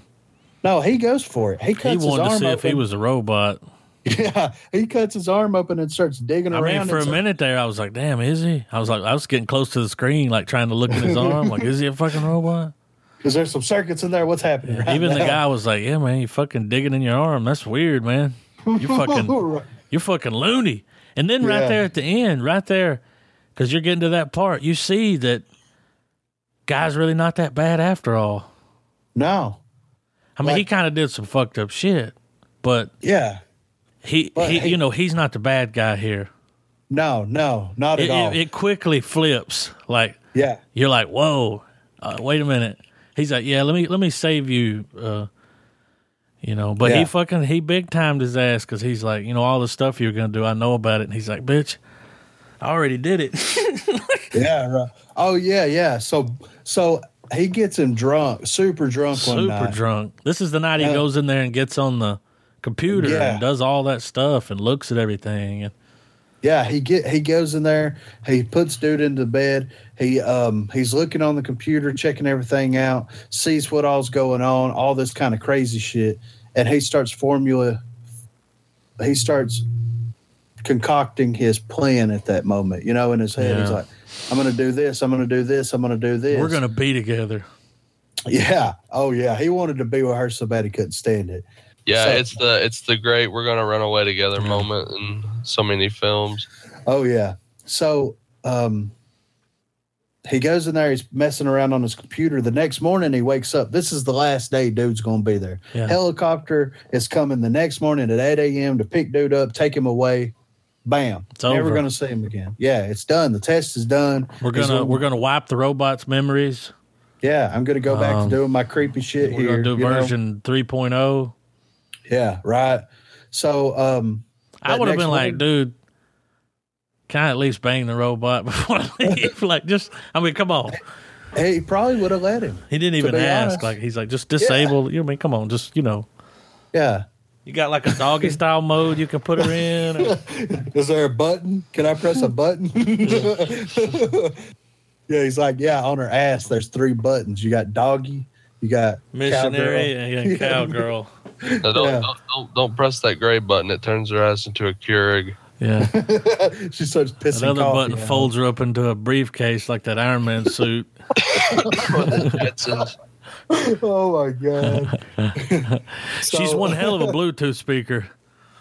No, he goes for it. He cuts He his wanted to arm see open. if he was a robot. (laughs) Yeah, he cuts his arm open and starts digging I around. mean, for a minute there, I was like, "Damn, is he?" I was like, I was getting close to the screen, like trying to look at his (laughs) arm. Like, is he a fucking robot? Is there some circuits in there? What's happening? right Even the guy was like, "Yeah, man, you fucking digging in your arm. That's weird, man. You fucking, (laughs) you're fucking loony." And then right Yeah. there at the end, right there, because you're getting to that part, you see that guy's really not that bad after all. no. I mean, he kind of did some fucked up shit, but Yeah. he, But he, he- you know, he's not the bad guy here. No. No. Not at It, all. it, it quickly flips. Like yeah. you're like, "Whoa, uh, wait a minute." He's like, "Yeah, let me let me save you." Uh, you know, but he fucking he big timed his ass because he's like, you know, all the stuff you're gonna do, I know about it. And he's like, "Bitch, I already did it." (laughs) Yeah. Right. Oh yeah. Yeah. So so he gets him drunk, super drunk one Super drunk. This is the night he Yeah. goes in there and gets on the computer Yeah. and does all that stuff and looks at everything. And Yeah, he get he goes in there. He puts dude into bed. He um he's looking on the computer, checking everything out, sees what all's going on, all this kind of crazy shit, and he starts formula. He starts concocting his plan at that moment. You know, in his head, he's like, "I'm going to do this. I'm going to do this. I'm going to do this." we're gonna be together. Yeah. Oh yeah. He wanted to be with her so bad he couldn't stand it. Yeah So- it's the it's the great we're gonna run away together Yeah. moment in so many films Oh yeah. So um he goes in there, he's messing around on his computer. The next morning he wakes up. This is the last day dude's gonna be there. Yeah. Helicopter is coming the next morning at 8 a.m. to pick dude up, take him away. Bam. It's Never over. gonna see him again. Yeah, it's done. The test is done. We're He's gonna we're gonna wipe the robot's memories. Yeah, I'm gonna go back Um, to doing my creepy shit We're here. gonna do you know? version oh. 3.0. Yeah, right. So um I would have been like, dude, can I at least bang the robot (laughs) before I leave? (laughs) like, just, I mean, come on. he probably would have let him. He didn't even ask. honest. Like, he's like, just disable. You know, I mean, come on, just, you know, Yeah. you got like a doggy style mode you can put her in. or- (laughs) Is there a button? Can I press a button? yeah, he's like, yeah, on her ass, there's three buttons. You got doggy, you got missionary cowgirl. and cowgirl. Now, don't, Yeah. don't, don't don't press that gray button it turns her ass into a Keurig Yeah. (laughs) she starts pissing. Another coffee button out. folds her up into a briefcase like that Iron Man suit. (laughs) Oh my god! (laughs) She's So- one hell of a Bluetooth speaker.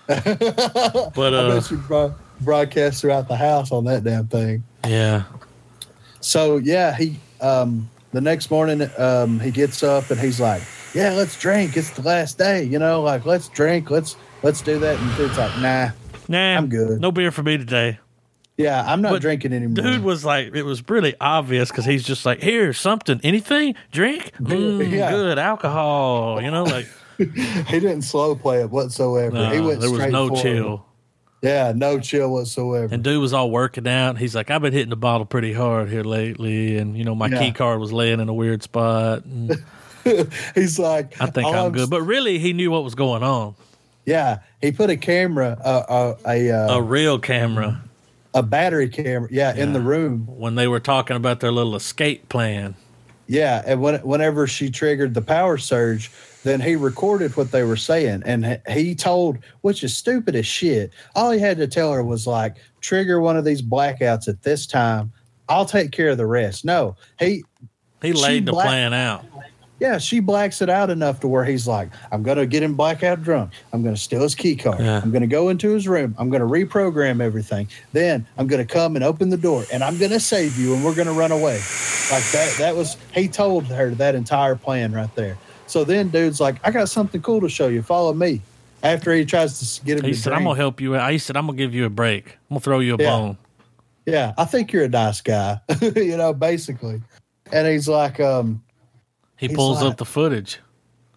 But, I uh, bet you broad- broadcast throughout the house on that damn thing. yeah. So yeah, he um the next morning um he gets up and he's like, Yeah, let's drink. It's the last day, you know, like let's drink, let's let's do that. And dude's like, nah, Nah, I'm good. No beer for me today. Yeah, I'm not But drinking anymore. Dude was like, it was really obvious because he's just like, here, something, anything, drink, (laughs) Mm, Yeah. good alcohol, you know, like (laughs) he didn't slow play it whatsoever. nah, he went there was straight no chill. Yeah, no chill whatsoever. And dude was all working out. He's like, I've been hitting the bottle pretty hard here lately, and you know, my Yeah. key card was laying in a weird spot. (laughs) He's like, I think all I'm good, but really, he knew what was going on. yeah, he put a camera, uh, uh, a uh, A real camera a battery camera, yeah, in the room. when they were talking about their little escape plan. Yeah, and when, whenever she triggered the power surge, then he recorded what they were saying, and he- told, which is stupid as shit. All he had to tell her was like, trigger one of these blackouts at this time. I'll take care of the rest. No, he, He laid the black- plan out. yeah, she blacks it out enough to where he's like, I'm gonna get him blackout drunk. I'm gonna steal his key card. Yeah. I'm gonna go into his room. I'm gonna reprogram everything. Then I'm gonna come and open the door, and I'm gonna save you, and we're gonna run away. Like that. That was he told her that entire plan right there. So then, dude's like, I got something cool to show you. Follow me. After he tries to get him, He said, drink. "I'm gonna help you." out." He said, "I'm gonna give you a break. I'm gonna throw you a Yeah. bone." Yeah, I think you're a nice guy. (laughs) you know, basically. And he's like, um, He pulls like- up the footage.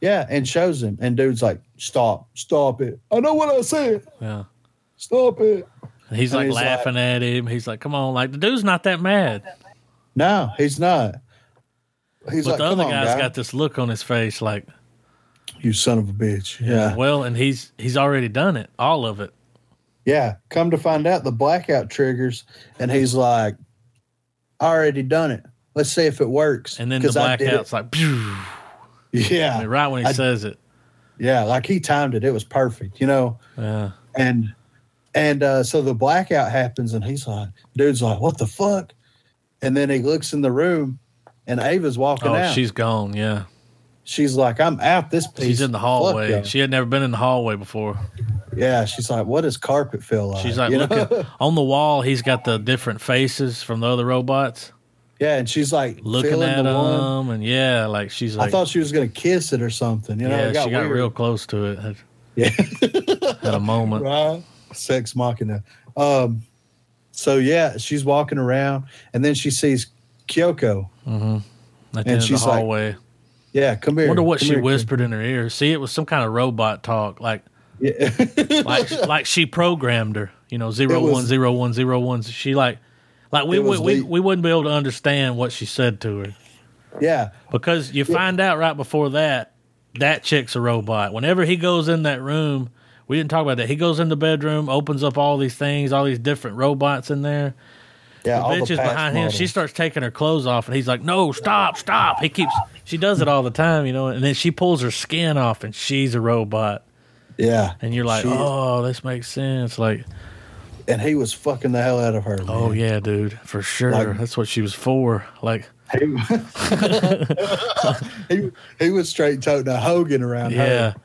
yeah, and shows him. And dude's like, stop, stop it. I know what I said. Yeah. Stop it. And he's And like he's like- laughing at him. He's like, "Come on!" Like the dude's not that mad, No, he's not. He's but like, the other "Come on, guy's guy." got this look on his face, like, you son of a bitch. Yeah. well, and he's he's already done it, all of it. Yeah. Come to find out the blackout triggers, and he's like, I already done it. Let's see if it works. And then the 'Cause I did it." blackout's like, pew, Yeah. I mean, right when he I- says it. Yeah. Like he timed it. It was perfect, you know? Yeah. And, and, uh, so the blackout happens, and he's like, dude's like, what the fuck? And then he looks in the room, and Ava's walking Oh, out. she's gone. Yeah. she's like, I'm out this piece. She's in the hallway. She had never been in the hallway before. yeah. She's like, what does carpet feel like? She's like You know? looking (laughs) on the wall. He's got the different faces from the other robots yeah. And she's like, looking at the one. and yeah, like she's like, I thought she was going to kiss it or something. You know, yeah, got she got weird. real close to it. Yeah. (laughs) at a moment. right. Sex machina. Um, so yeah, she's walking around and then she sees Kyoko. Mm-hmm. At the And of the she's like. Yeah, come here. Wonder what come she here, whispered in her ear. See, it was some kind of robot talk, like Yeah. like (laughs) like she programmed her. You know, zero was- one zero one zero one. She like like we would we, we wouldn't be able to understand what she said to her yeah. because you find out right before that that chick's a robot. Whenever he goes in that room, we didn't talk about that. He goes in the bedroom, opens up all these things, all these different robots in there. Yeah. The all bitch is behind him. She starts taking her clothes off, and he's like, "No, stop, stop!" He keeps. She does it all the time, you know. And then she pulls her skin off, and she's a robot. Yeah. And you're like, "Oh, this makes sense." Like, And he was fucking the hell out of her. oh yeah, dude, for sure. Like- That's what she was for. Like, He, (laughs) he, he was straight toting a Hogan around yeah, her.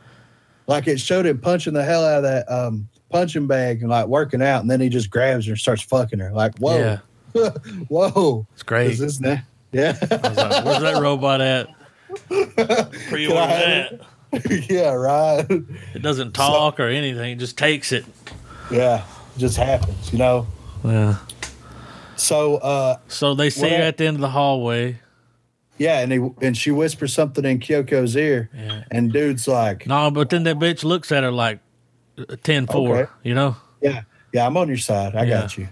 Like it showed him punching the hell out of that um, punching bag and like working out, and then he just grabs her and starts fucking her. Like, whoa, yeah, (laughs) whoa, it's great. is this na- Yeah, I was like, "Where's that robot at?" Pre-order Can I have that. yeah, right. It doesn't talk or anything; it just takes it. Yeah, it just happens, you know. Yeah. So, uh, So they see her at the end of the hallway. yeah, and he and she whispers something in Kyoko's ear, Yeah. and dude's like, No, but then that bitch looks at her like 10 4, Okay. you know? "Yeah, yeah, I'm on your side. I got you."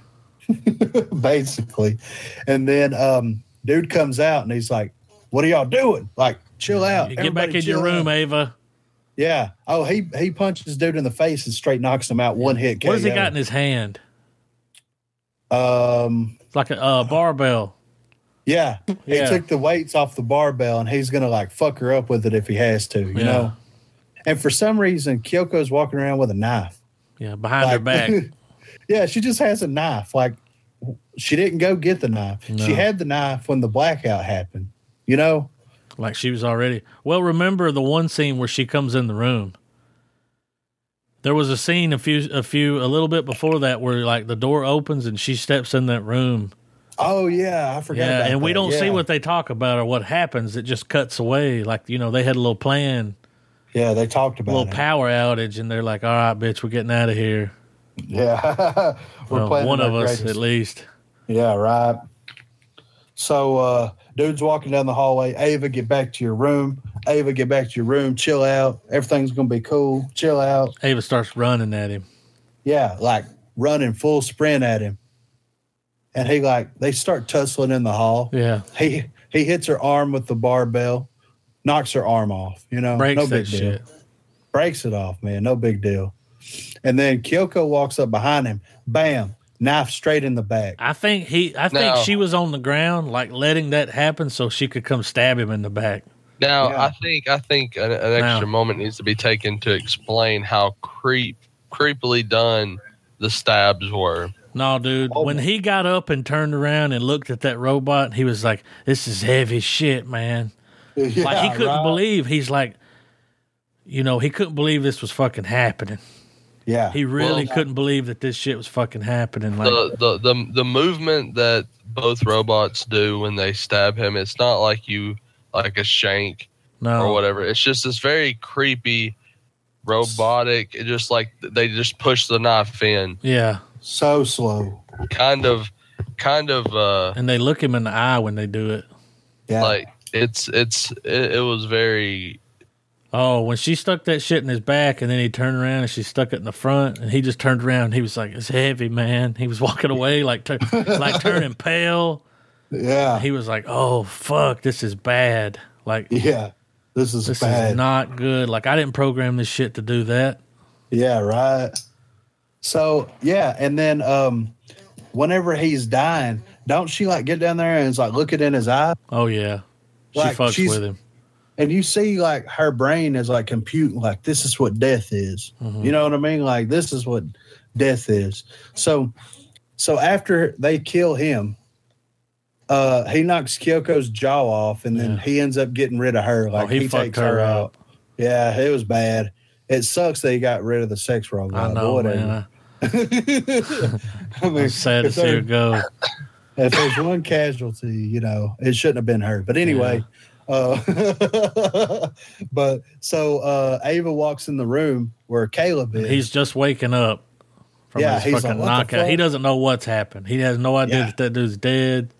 (laughs) Basically, and then um, dude comes out and he's like, "What are y'all doing? Like, chill out. You get back in your room, out." Ava. Yeah. Oh, he he punches dude in the face and straight knocks him out. One hit. What has he got in his hand? Um. It's like a uh, barbell. Yeah. He took the weights off the barbell and he's gonna like fuck her up with it if he has to. You Yeah. know. And for some reason, Kyoko's walking around with a knife. Yeah, behind her back. (laughs) yeah, she just has a knife. Like she didn't go get the knife. No. She had the knife when the blackout happened. You know? like she was already. Well, remember the one scene where she comes in the room. There was a scene a few, a few, a little bit before that where like the door opens and she steps in that room. Oh yeah, I forgot. Yeah, and we don't see what they talk about or what happens. It just cuts away. Like you know, they had a little plan, Yeah, they talked a about little it. power outage, and they're like, "All right, bitch, we're getting out of here." Yeah, (laughs) we're Well, playing one of us greatest- at least. Yeah, right. So, uh, dude's walking down the hallway. Ava, get back to your room. Ava, get back to your room. Chill out. Everything's gonna be cool. Chill out. Ava starts running at him. Yeah, like running full sprint at him. And he like they start tussling in the hall. Yeah, He he hits her arm with the barbell, knocks her arm off. You know, breaks no that big deal. shit. Breaks it off, man. No big deal. And then Kyoko walks up behind him. Bam, knife straight in the back. I think he. I think No. she was on the ground, like letting that happen, so she could come stab him in the back. Now, Yeah. I think I think an, an extra Now. moment needs to be taken to explain how creep creepily done the stabs were. No, dude. Oh. When he got up and turned around and looked at that robot, he was like, "This is heavy shit, man." (laughs) like he couldn't right? believe. He's like, you know, he couldn't believe this was fucking happening. Yeah, He really Well- couldn't believe that this shit was fucking happening. Like, the, the the the movement that both robots do when they stab him, it's not like you like a shank no, or whatever. It's just this very creepy, robotic. It just like they just push the knife in, yeah, so slow. kind of, kind of uh and they look him in the eye when they do it. Yeah, like it's it's it, it was very Oh, when she stuck that shit in his back, and then he turned around and she stuck it in the front, and he just turned around. And he was like, "It's heavy, man." He was walking (laughs) away like, tur- like turning pale. yeah, He was like, "Oh fuck, this is bad. Like, yeah. This is this bad. is not good. Like, I didn't program this shit to do that." Yeah, right. So yeah, and then um whenever he's dying, don't she like get down there and it's like looking in his eye? Oh yeah, she fucks she's- with him. And you see like her brain is like computing like this is what death is. Mhm. You know what I mean? Like this is what death is. So so after they kill him, uh he knocks Kyoko's jaw off and then Yeah. he ends up getting rid of her. Like oh, he, he, takes her her up. out. Yeah, it was bad. It sucks that he got rid of the sex robot. I know, whatever. man. (laughs) I mean, I'm sad to see her go. If there's one casualty, you know, it shouldn't have been her. But anyway, uh, (laughs) but so uh, Ava walks in the room where Caleb is. He's just waking up from Yeah, his fucking like, "What the knockout. He doesn't know what's happened. He has no idea Yeah. that that dude's dead.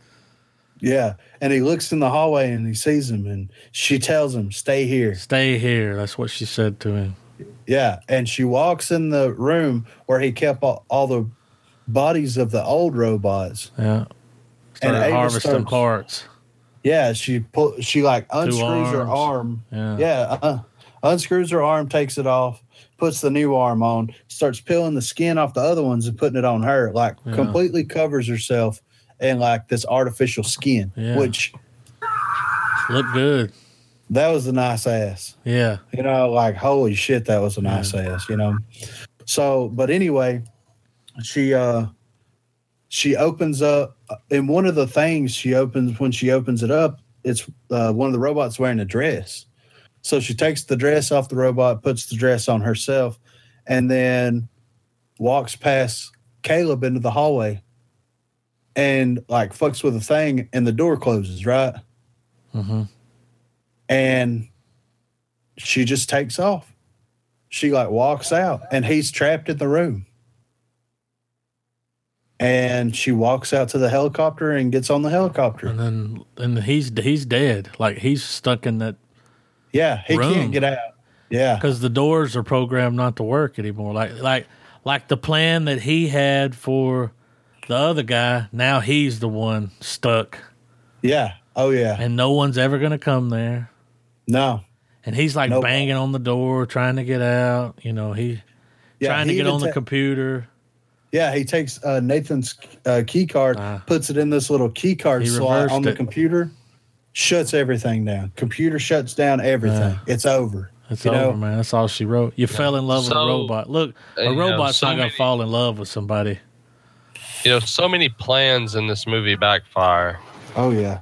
yeah, and he looks in the hallway and he sees him, and she tells him, "Stay here." Stay here. That's what she said to him. Yeah, and she walks in the room where he kept all, all the bodies of the old robots. Yeah. Started Ava harvesting starts- parts. Yeah, she pull, she like unscrews her arm Yeah. Yeah, uh, unscrews her arm, takes it off, puts the new arm on, starts peeling the skin off the other ones and putting it on her. Like Yeah. completely covers herself in like this artificial skin, Yeah. which Look good. that was a nice ass. Yeah. You know, like holy shit, that was a nice ass. You know. So, but anyway, she uh she opens up, and one of the things she opens when she opens it up, it's uh, one of the robots wearing a dress. So she takes the dress off the robot, puts the dress on herself, and then walks past Caleb into the hallway, and like fucks with a thing, and the door closes right, hmm and she just takes off. She like walks out, and he's trapped in the room. And she walks out to the helicopter and gets on the helicopter. And then and he's he's dead. Like he's stuck in that Yeah, he Room. can't get out. Yeah, because the doors are programmed not to work anymore. Like like like the plan that he had for the other guy. Now he's the one stuck, yeah, oh yeah. and no one's ever gonna come there. No, And he's like Nope. banging on the door, trying to get out. You know, he yeah, trying to he get on the computer. Yeah, he takes uh, Nathan's uh, key card, Ah. puts it in this little key card slot on the it. computer, shuts everything down. Computer shuts down everything. it's over. It's You over, know? man. That's all she wrote. You fell in love with a robot. Look, a and, you know, robot's so not gonna fall in love with somebody. you know so many plans in this movie backfire. Oh yeah.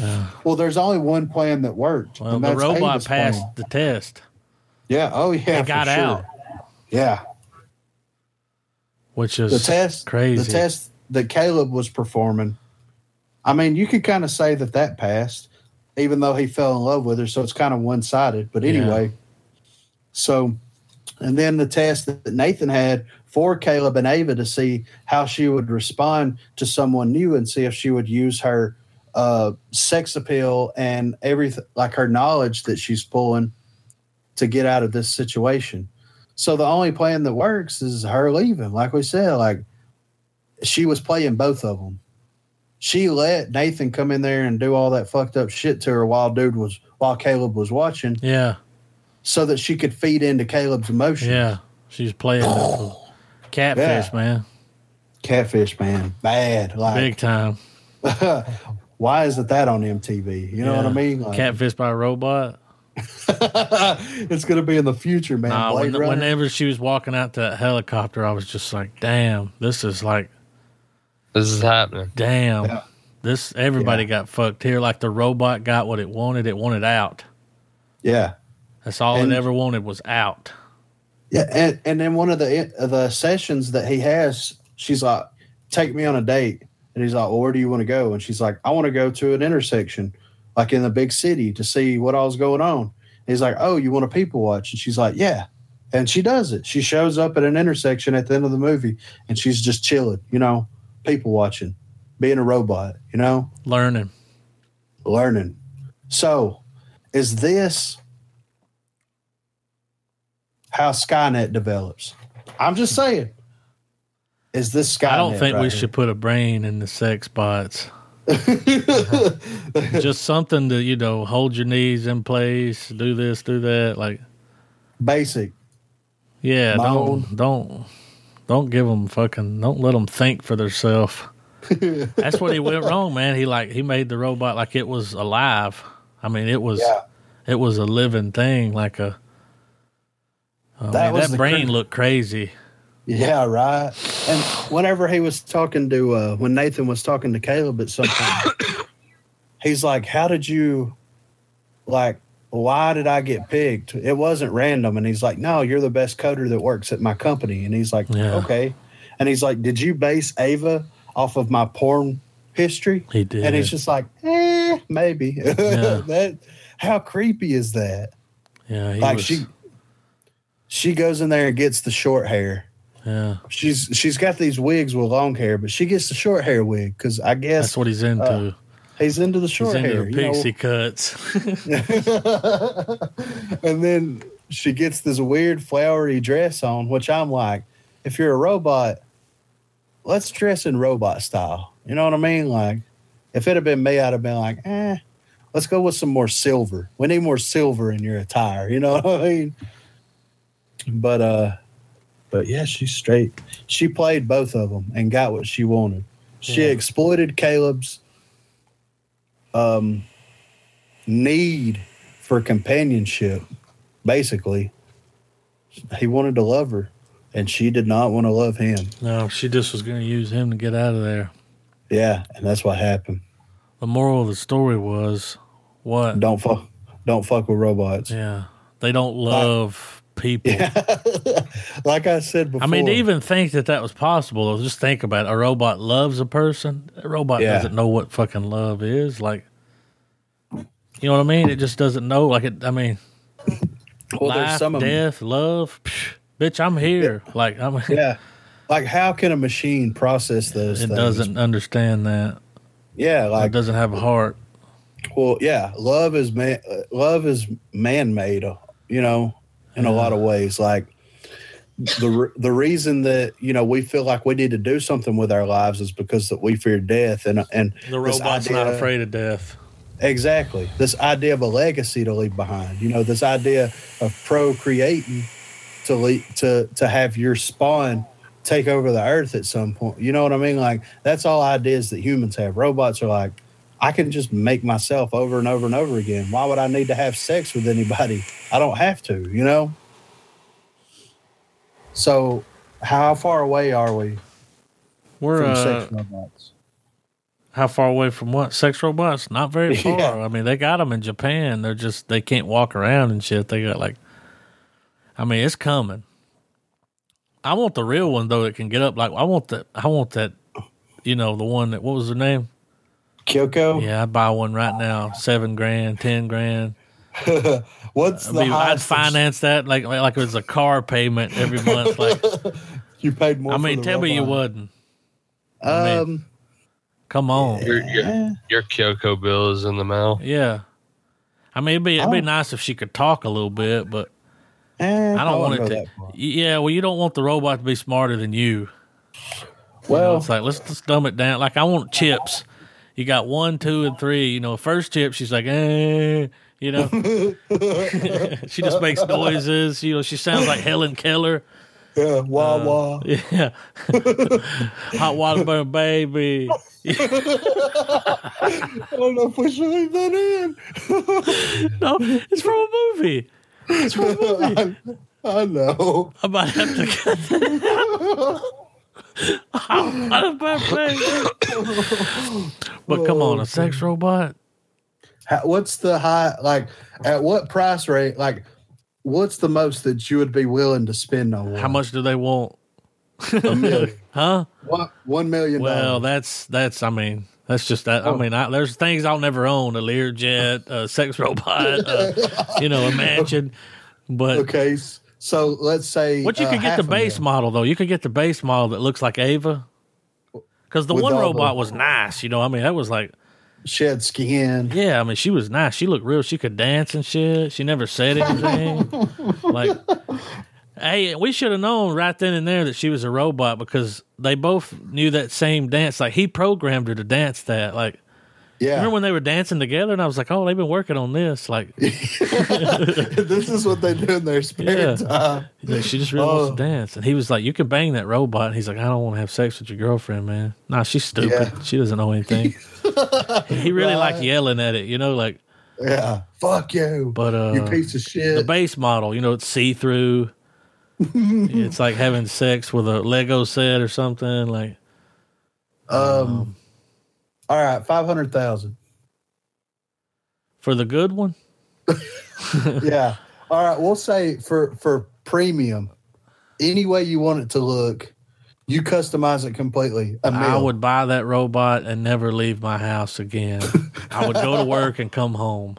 Yeah. Well, there's only one plan that worked. Well, and the that's robot Ava's passed plan. the test. Yeah. Oh yeah. It got for sure. out, Yeah. Which is The test. crazy. The test that Caleb was performing. I mean, you could kind of say that that passed, even though he fell in love with her. So it's kind of one sided. But Yeah. anyway, so And then the test that Nathan had for Caleb and Ava to see how she would respond to someone new and see if she would use her uh, sex appeal and everything, like her knowledge that she's pulling to get out of this situation. So the only plan that works is her leaving. Like we said, like she was playing both of them. She let Nathan come in there and do all that fucked up shit to her while dude was while Caleb was watching, Yeah. so that she could feed into Caleb's emotions. Yeah. She's playing catfish, Yeah. man. Catfish, man, bad. Like, Big time. (laughs) why isn't that on MTV? You know what I mean? Like, Catfish by a robot. (laughs) it's gonna be in the future, man. Nah, when, whenever she was walking out to that helicopter, I was just like, damn, this is like, This is happening. damn. Yeah. This everybody Yeah. got fucked here. Like the robot got what it wanted. It wanted out. yeah, That's all And- it ever wanted was out. yeah, and and then one of the the sessions that he has, she's like, "Take me on a date," and he's like, "Well, where do you want to go?" And she's like, "I want to go to an intersection, like in the big city, to see what all's going on." And he's like, "Oh, you want a people watch?" And she's like, "Yeah." And she does it. She shows up at an intersection at the end of the movie, and she's just chilling, you know, people watching, being a robot, you know. Learning. learning. So, is this how Skynet develops? I'm just saying. Is this Skynet? I don't think we right should put a brain in the sex bots. Here? Uh-huh. (laughs) Just something to, you know, hold your knees in place, do this, do that. Like, Basic. yeah, My don't, don't, don't give them fucking, don't let them think for themselves. (laughs) That's what he went wrong, man. He like, he made the robot like it was alive. I mean, it was, Yeah. it was a living thing, like a, I That was that brain cr- looked crazy. Yeah, right. And whenever he was talking to, uh, when Nathan was talking to Caleb at some point, (coughs) he's like, How did you, like, why did I get picked? It wasn't random. And he's like, No, you're the best coder that works at my company. And he's like, Yeah. Okay. And he's like, Did you base Ava off of my porn history? He did. And he's just like, Eh, maybe. (laughs) that, how creepy is that? yeah, he like, was, she, she goes in there and gets the short hair yeah, she's she's got these wigs with long hair, but she gets the short hair wig because I guess that's what he's into. uh, he's into the short into hair. the you know? pixie cuts. (laughs) and then she gets this weird flowery dress on, which I'm like, if you're a robot, let's dress in robot style. You know what I mean? Like, if it had been me, I'd have been like, eh, let's go with some more silver. We need more silver in your attire. You know what I mean? But uh, but yeah, she's straight. She played both of them and got what she wanted. She Yeah. exploited Caleb's um need for companionship. Basically, he wanted to love her, and she did not want to love him. no, she just was going to use him to get out of there. Yeah, and that's what happened. The moral of the story was what? Don't fuck, don't fuck with robots. Yeah, they don't love people. (laughs) like I said before. I mean, to even think that that was possible, just think about it. A robot loves a person. A robot Yeah. doesn't know what fucking love is. Like, you know what I mean? It just doesn't know. Like, it, I mean, well, there's life, some of 'em- death, love. Psh, bitch, I'm here. Like, I'm. (laughs) Yeah, like how can a machine process those? It things? doesn't understand that. Yeah, Like, It like doesn't have a heart. well, yeah, love is man. uh, Love is man made. You know, in a lot of ways. Like the the reason that you know we feel like we need to do something with our lives is because that we fear death, and and The robot's not afraid of death. Exactly. This idea of a legacy to leave behind. You know, this idea of procreating to leave, to to have your spawn take over the earth at some point. You know what I mean? Like that's all ideas that humans have. Robots are like, I can just make myself over and over and over again. Why would I need to have sex with anybody? I don't have to, you know? So how far away are we We're from uh, sex robots? how far away from what sex robots? Not very (laughs) far. Yeah. I mean, they got them in Japan. They're just they can't walk around and shit. They got like, I mean, it's coming. I want the real one though that can get up. Like I want that. I want that. You know, the one that what was her name? Kyoko? Yeah, I'd buy one right now. Seven grand, ten grand. (laughs) What's I the mean, I'd highest that finance that like like, like it was a car payment every month. Like, (laughs) you paid more? I for mean, the tell me you wouldn't. I mean- Um, Come on, Your, your, your Kyoko bill is in the mail. yeah. I mean, it'd be it'd be Oh. nice if she could talk a little bit, but eh, I don't want it to. Yeah, well, you don't want the robot to be smarter than you. You know, Well, it's like let's just dumb it down. Like I want chips. You got one, two, and three. You know, first chip, she's like, eh. You know, (laughs) she just makes noises. You know, she sounds like Helen Keller. yeah, wah Uh, wah. (laughs) Yeah, (laughs) hot water burn baby. I don't know if we should leave that in. No, it's from a movie. It's from a movie. I, I know. I might have to cut that out. Hot water burn baby. But come on, a sex robot. How, what's the high? Like, at what price rate? Like, what's the most that you would be willing to spend on one? How much do they want? A million. (laughs) Huh? One, one million. Well, that's that's. I mean, that's just that. I Oh. mean, I, there's things I'll never own: a Learjet, a sex robot, uh, (laughs) you know, a mansion. But okay. s- So let's say what you uh, could get the base model though. You could get the base model that looks like Ava. Because the With one all the- robot was nice, you know. I mean, that was like, shed skin. yeah. I mean, she was nice. She looked real. She could dance and shit. She never said anything. (laughs) like, hey, we should have known right then and there that she was a robot because they both knew that same dance. Like he programmed her to dance that. Like, Yeah. remember when they were dancing together? And I was like, oh, they've been working on this. Like, (laughs) this is what they do in their spare Yeah. time. Like, she just really wants Oh. to dance. And he was like, You can bang that robot. And he's like, I don't want to have sex with your girlfriend, man. Nah, she's stupid. Yeah. She doesn't know anything. (laughs) he really liked yelling at it, you know, like, Yeah. Fuck you. but uh, you piece of shit. the base model, you know, it's see through. (laughs) it's like having sex with a Lego set or something. Like, um. All right. Five hundred thousand. for the good one, (laughs) yeah. All right. We'll say for for premium, any way you want it to look, you customize it completely. I would buy that robot and never leave my house again. I would go to (laughs) work and come home.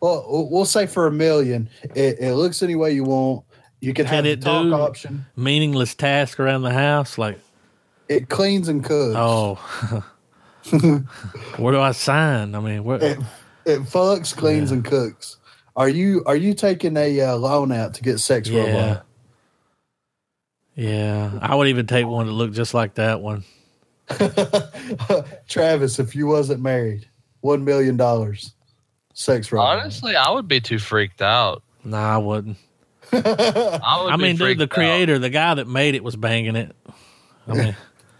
Well, we'll- say for a million, it, it looks any way you want. You can, Can have the it talk do- option. Meaningless task around the house, like, It cleans and cooks. Oh, (laughs) (laughs) where do I sign? I mean, where? It, it fucks, cleans, and cooks. Are you are you taking a uh, loan out to get sex Yeah, robot? yeah. I would even take one that looked just like that one. (laughs) Travis, if you wasn't married, one million dollars, sex robot. Honestly, I would be too freaked out. Nah, I wouldn't. (laughs) I would. I mean, dude, freaked the out. creator, the guy that made it, was banging it. I mean,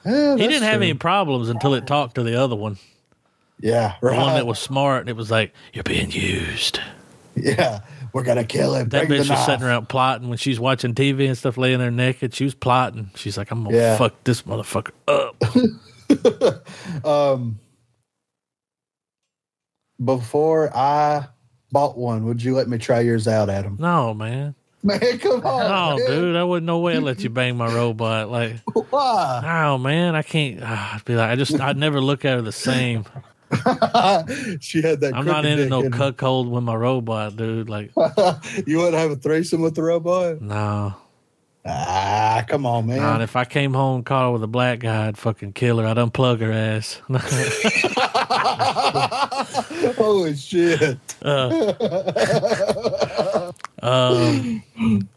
He didn't have any problems until it talked to the other one, Yeah, the one that was smart. And it was like, "You're being used." yeah, we're gonna kill him. That Bring bitch was sitting around plotting when she's watching TV and stuff, laying there naked. She was plotting. She's like, "I'm gonna Yeah. fuck this motherfucker up." (laughs) Um, before I bought one, would you let me try yours out, Adam? No, man. Man, (laughs) come on, No, man. dude. I wouldn't no way I'd let you bang my robot. Like, Why? oh man, I can't. ah, I'd be like, I just, I'd never look at her the same. (laughs) she had that. I'm not into no in cuckold with my robot, dude. Like, (laughs) you wouldn't have a threesome with the robot? no. Ah, come on, man. Nah, if I came home and caught her with a black guy, I'd fucking kill her. I'd unplug her ass. Holy shit. Um, (laughs)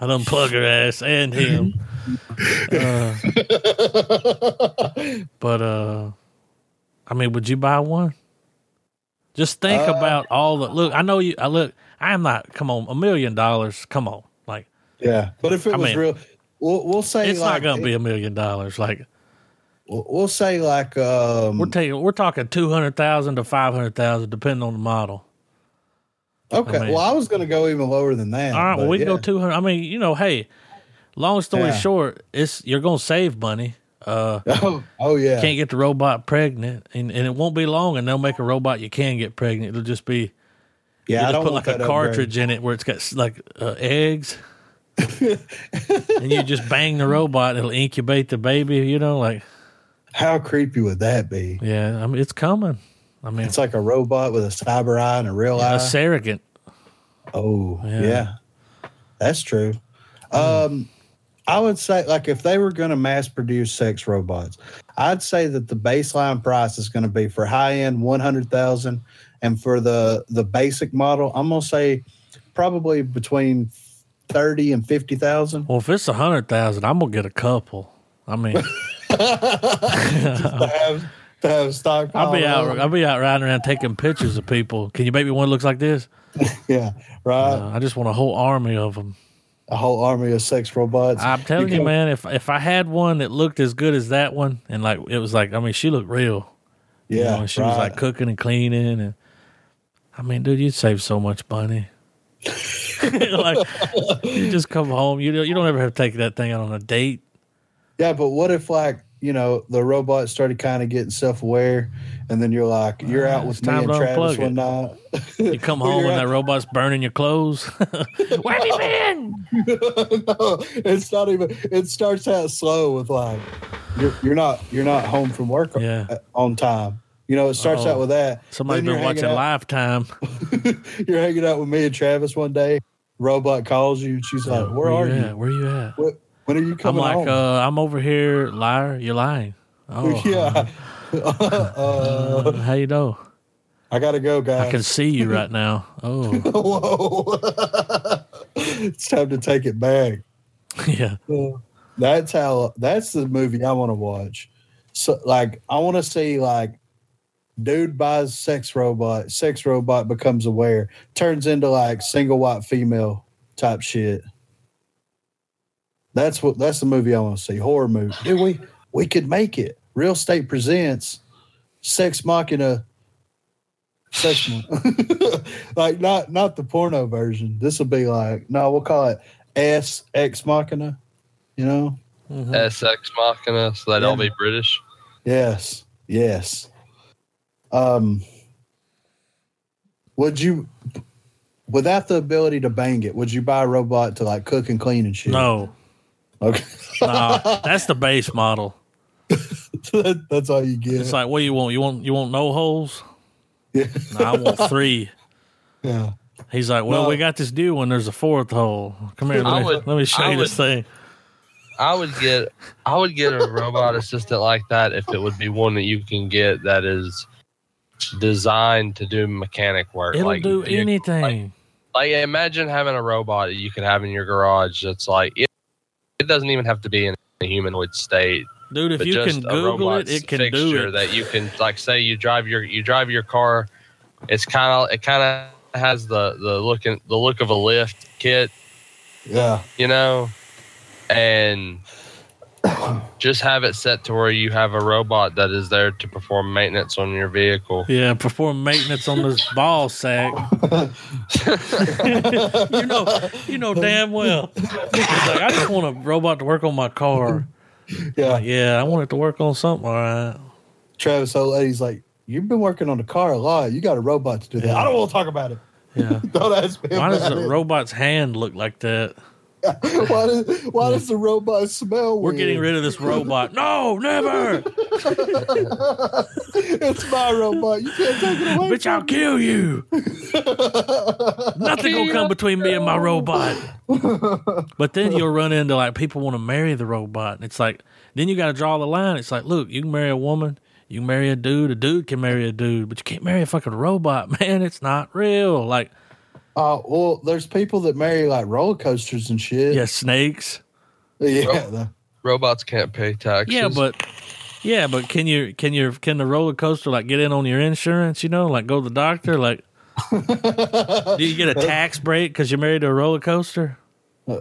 I'd plug her ass and him. Uh, but uh, I mean, would you buy one? Just think Uh, about all the look. I know you. I look. I am not. Come on, a million dollars. Come on, like Yeah, but if it I was mean, real, we'll, we'll say it's like, not going to be a million dollars. Like We'll, we'll say like um. we're taking, we're talking two hundred thousand to five hundred thousand, depending on the model. Okay, I mean- well, I was going to go even lower than that. All right, well, we can go two hundred. I mean, you know, hey, long story Yeah. short, it's you're going to save money. Uh, (laughs) Oh, oh yeah. can't get the robot pregnant, and, and it won't be long, and they'll make a robot you can get pregnant. It'll just be yeah, I don't put like a cartridge in it where it's got like uh, eggs, (laughs) and you just bang the robot, it'll incubate the baby. You know, like. How creepy would that be? yeah, I mean it's coming. I mean, It's like a robot with a cyber eye and a real eye. a surrogate. Oh, Yeah. yeah. That's true. Um, I would say, like, if they were going to mass produce sex robots, I'd say that the baseline price is going to be for high end one hundred thousand, and for the the basic model, I'm going to say probably between thirty and fifty thousand. Well, if it's a hundred thousand, I'm gonna get a couple. I mean, (laughs) to have to have stock. I'll be out. I'll be out riding around taking pictures of people. Can you make me one that looks like this? (laughs) Yeah, right. Uh, I just want a whole army of them. a whole army of sex robots. I'm telling you, can- man. If if I had one that looked as good as that one, and like it was like, I mean, she looked real. you Yeah, know, and she was like cooking and cleaning, and I mean, dude, you'd save so much money. (laughs) like you just come home. You don't, you don't ever have to take that thing out on a date. Yeah, but what if like you know the robot started kind of getting self aware, and then you're like you're out Ah, with it's me time and Travis one night. You come (laughs) home and that robot's burning your clothes. (laughs) Where have you been? (laughs) no, it's not even. It starts out slow with like you're, you're not you're not home from work Yeah. uh, on time. You know, it starts Oh, out with that. Somebody's been you're watching out- Lifetime. You're hanging out with me and Travis one day. Robot calls you. and She's like, "Where, are you you? at? Where you at? What, when are you I'm coming like, home?" uh, I'm over here, liar. You're lying. Oh, (laughs) yeah. uh, uh, how you know? I gotta go, guys. I can see you right now. (laughs) Oh, Whoa. (laughs) it's time to take it back. yeah. That's how that's the movie I want to watch. So like I want to see like dude buys sex robot, sex robot becomes aware, turns into like single white female type shit. That's what that's the movie I want to see. Horror movie. Dude, we we could make it. Real Estate presents Sex Machina. Sex (laughs) like not not the porno version. This will be like no, we'll call it S Ex Machina. You know? Mhm. SX Machina, so they'd all Yeah. be British. Yes. Yes. Um would you without the ability to bang it, would you buy a robot to like cook and clean and shit? No, Okay. nah, that's the base model. (laughs) That- That's all you get. It's like, what do you want? You want you want no holes? yeah. Nah, I want three. yeah. He's like, well, No. we got this new one. There's a fourth hole. Come here, let me, would- let me show I you this thing. I would get I would get a robot assistant like that if it would be one that you can get that is designed to do mechanic work. It'll like, do you- anything. Like imagine having a robot that you could have in your garage that's like it, it doesn't even have to be in a humanoid state. Dude, if you can Google it, it can fixture do it. that you can like say you drive your you drive your car. It's kind of it kind of has the the look and the look of a lift kit, Yeah. you know, and just have it set to where you have a robot that is there to perform maintenance on your vehicle. Yeah, perform maintenance on this ball sack. (laughs) you know, you know damn well. Like I just want a robot to work on my car. Yeah. Yeah, I want it to work on something. All right. Travis old lady's like, You've been working on the car a lot. You got a robot to do that. Yeah. I don't want to talk about it. Yeah. (laughs) Don't ask me Why does about the it. robot's hand look like that? (laughs) why, does, why does the robot smell We're weird? getting rid of this robot. No, never. (laughs) it's my robot. You can't take it away. Bitch, I'll kill you. (laughs) Nothing gonna come between me and my robot. But then you'll run into like people want to marry the robot. And it's like, then you got to draw the line. It's like, look, you can marry a woman, you can marry a dude, a dude can marry a dude, but you can't marry a fucking robot, man. It's not real. Like, Uh, well, there's people that marry like roller coasters and shit. yeah, snakes. Yeah. Ro- the- Robots can't pay taxes. Yeah, but yeah, but can you can you can the roller coaster like get in on your insurance? You know, like go to the doctor. Like, (laughs) do you get a tax break because you're married to a roller coaster?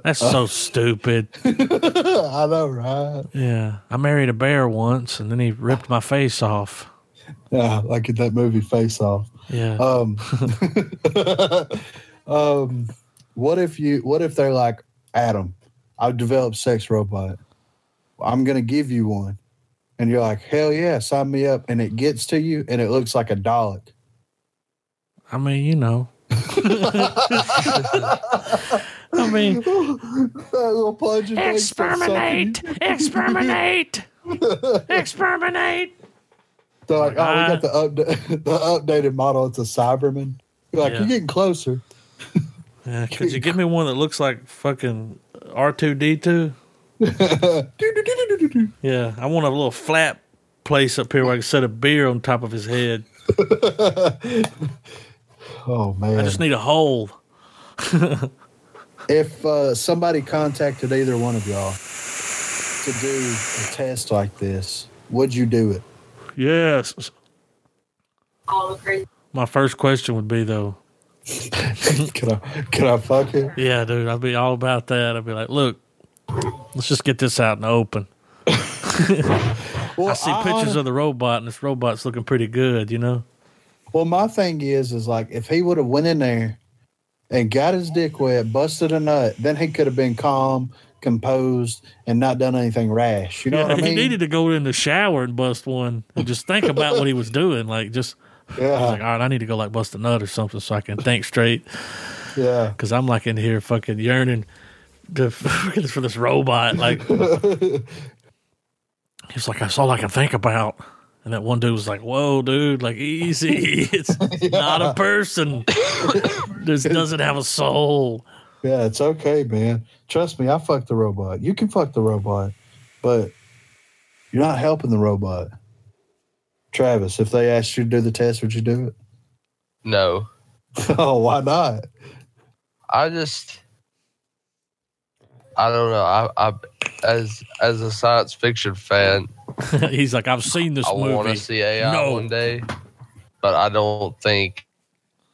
That's so stupid. (laughs) I know, right? Yeah, I married a bear once, and then he ripped my face off. Yeah, like in that movie Face Off. Yeah, Um, (laughs) (laughs) um, what if you? What if they're like Adam? I've developed sex robot. I'm gonna give you one, and you're like, hell yeah, sign me up. And it gets to you, and it looks like a Dalek. I mean, you know. (laughs) I mean, that little plunging thing starts sucking exterminate, exterminate, exterminate. They're like, oh, Ah. we got the upda- (laughs) the updated model. It's a Cyberman. You're like, Yeah. you're getting closer. (laughs) Yeah, could you give me one that looks like fucking R two D two? (laughs) Yeah, I want a little flat place up here where I can set a beer on top of his head. oh man! I just need a hole. if uh, somebody contacted either one of y'all to do a test like this, would you do it? Yes. all the crazy. My first question would be though, (laughs) can I can I fuck it? yeah, dude, I'd be all about that. I'd be like, look, let's just get this out in the open. (laughs) Well, I see pictures of the robot, and this robot's looking pretty good, you know. Well, my thing is, is like if he would have went in there and got his dick wet, busted a nut, then he could have been calm, composed, and not done anything rash. You know yeah, what I he needed to go in the shower and bust one, and just think about what he was doing. Like, just I was yeah, like, all right, I need to go like bust a nut or something so I can think straight. yeah. Because I'm like in here fucking yearning to, (laughs) for this robot. Like, (laughs) he's like, that's all I can think about. And that one dude was like, "Whoa, dude! Like, easy. (laughs) It's not a person. this doesn't have a soul." Yeah, it's okay, man. Trust me, I fucked the robot. You can fuck the robot, but you're not helping the robot. Travis, if they asked you to do the test, would you do it? No, (laughs) oh, why not? I just I don't know. I, I as as a science fiction fan, (laughs) he's like, "I've seen this movie. I want movie." to see AI No. one day, but I don't think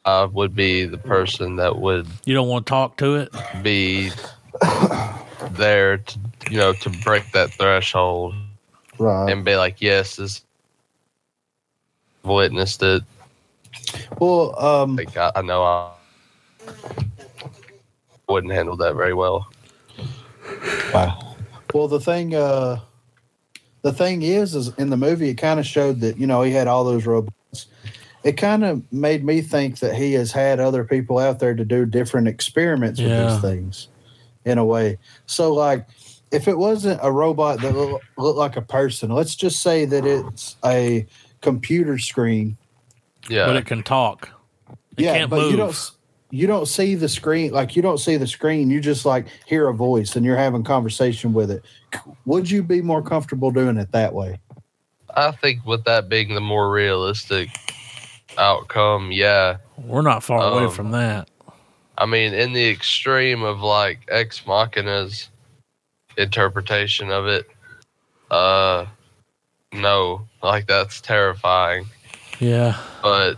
I would be the person that would You don't want to talk to it. be (coughs) there to you know to break that threshold Right. and be like, yes, this witnessed it. Well, um, Like I, I know I wouldn't handle that very well. Wow. Well, the thing, uh, the thing is, is in the movie, it kind of showed that you know he had all those robots. It kind of made me think that he has had other people out there to do different experiments with Yeah. these things, in a way. So, like, if it wasn't a robot that look, looked like a person, let's just say that it's a computer screen. Yeah, but it can talk. It yeah, can't but move. you don't you don't see the screen like you don't see the screen. You just like hear a voice and you're having conversation with it. Would you be more comfortable doing it that way? I think with that being the more realistic outcome, yeah. We're not far away Um, from that. I mean, in the extreme of like Ex Machina's interpretation of it, uh, no, like that's terrifying. Yeah. But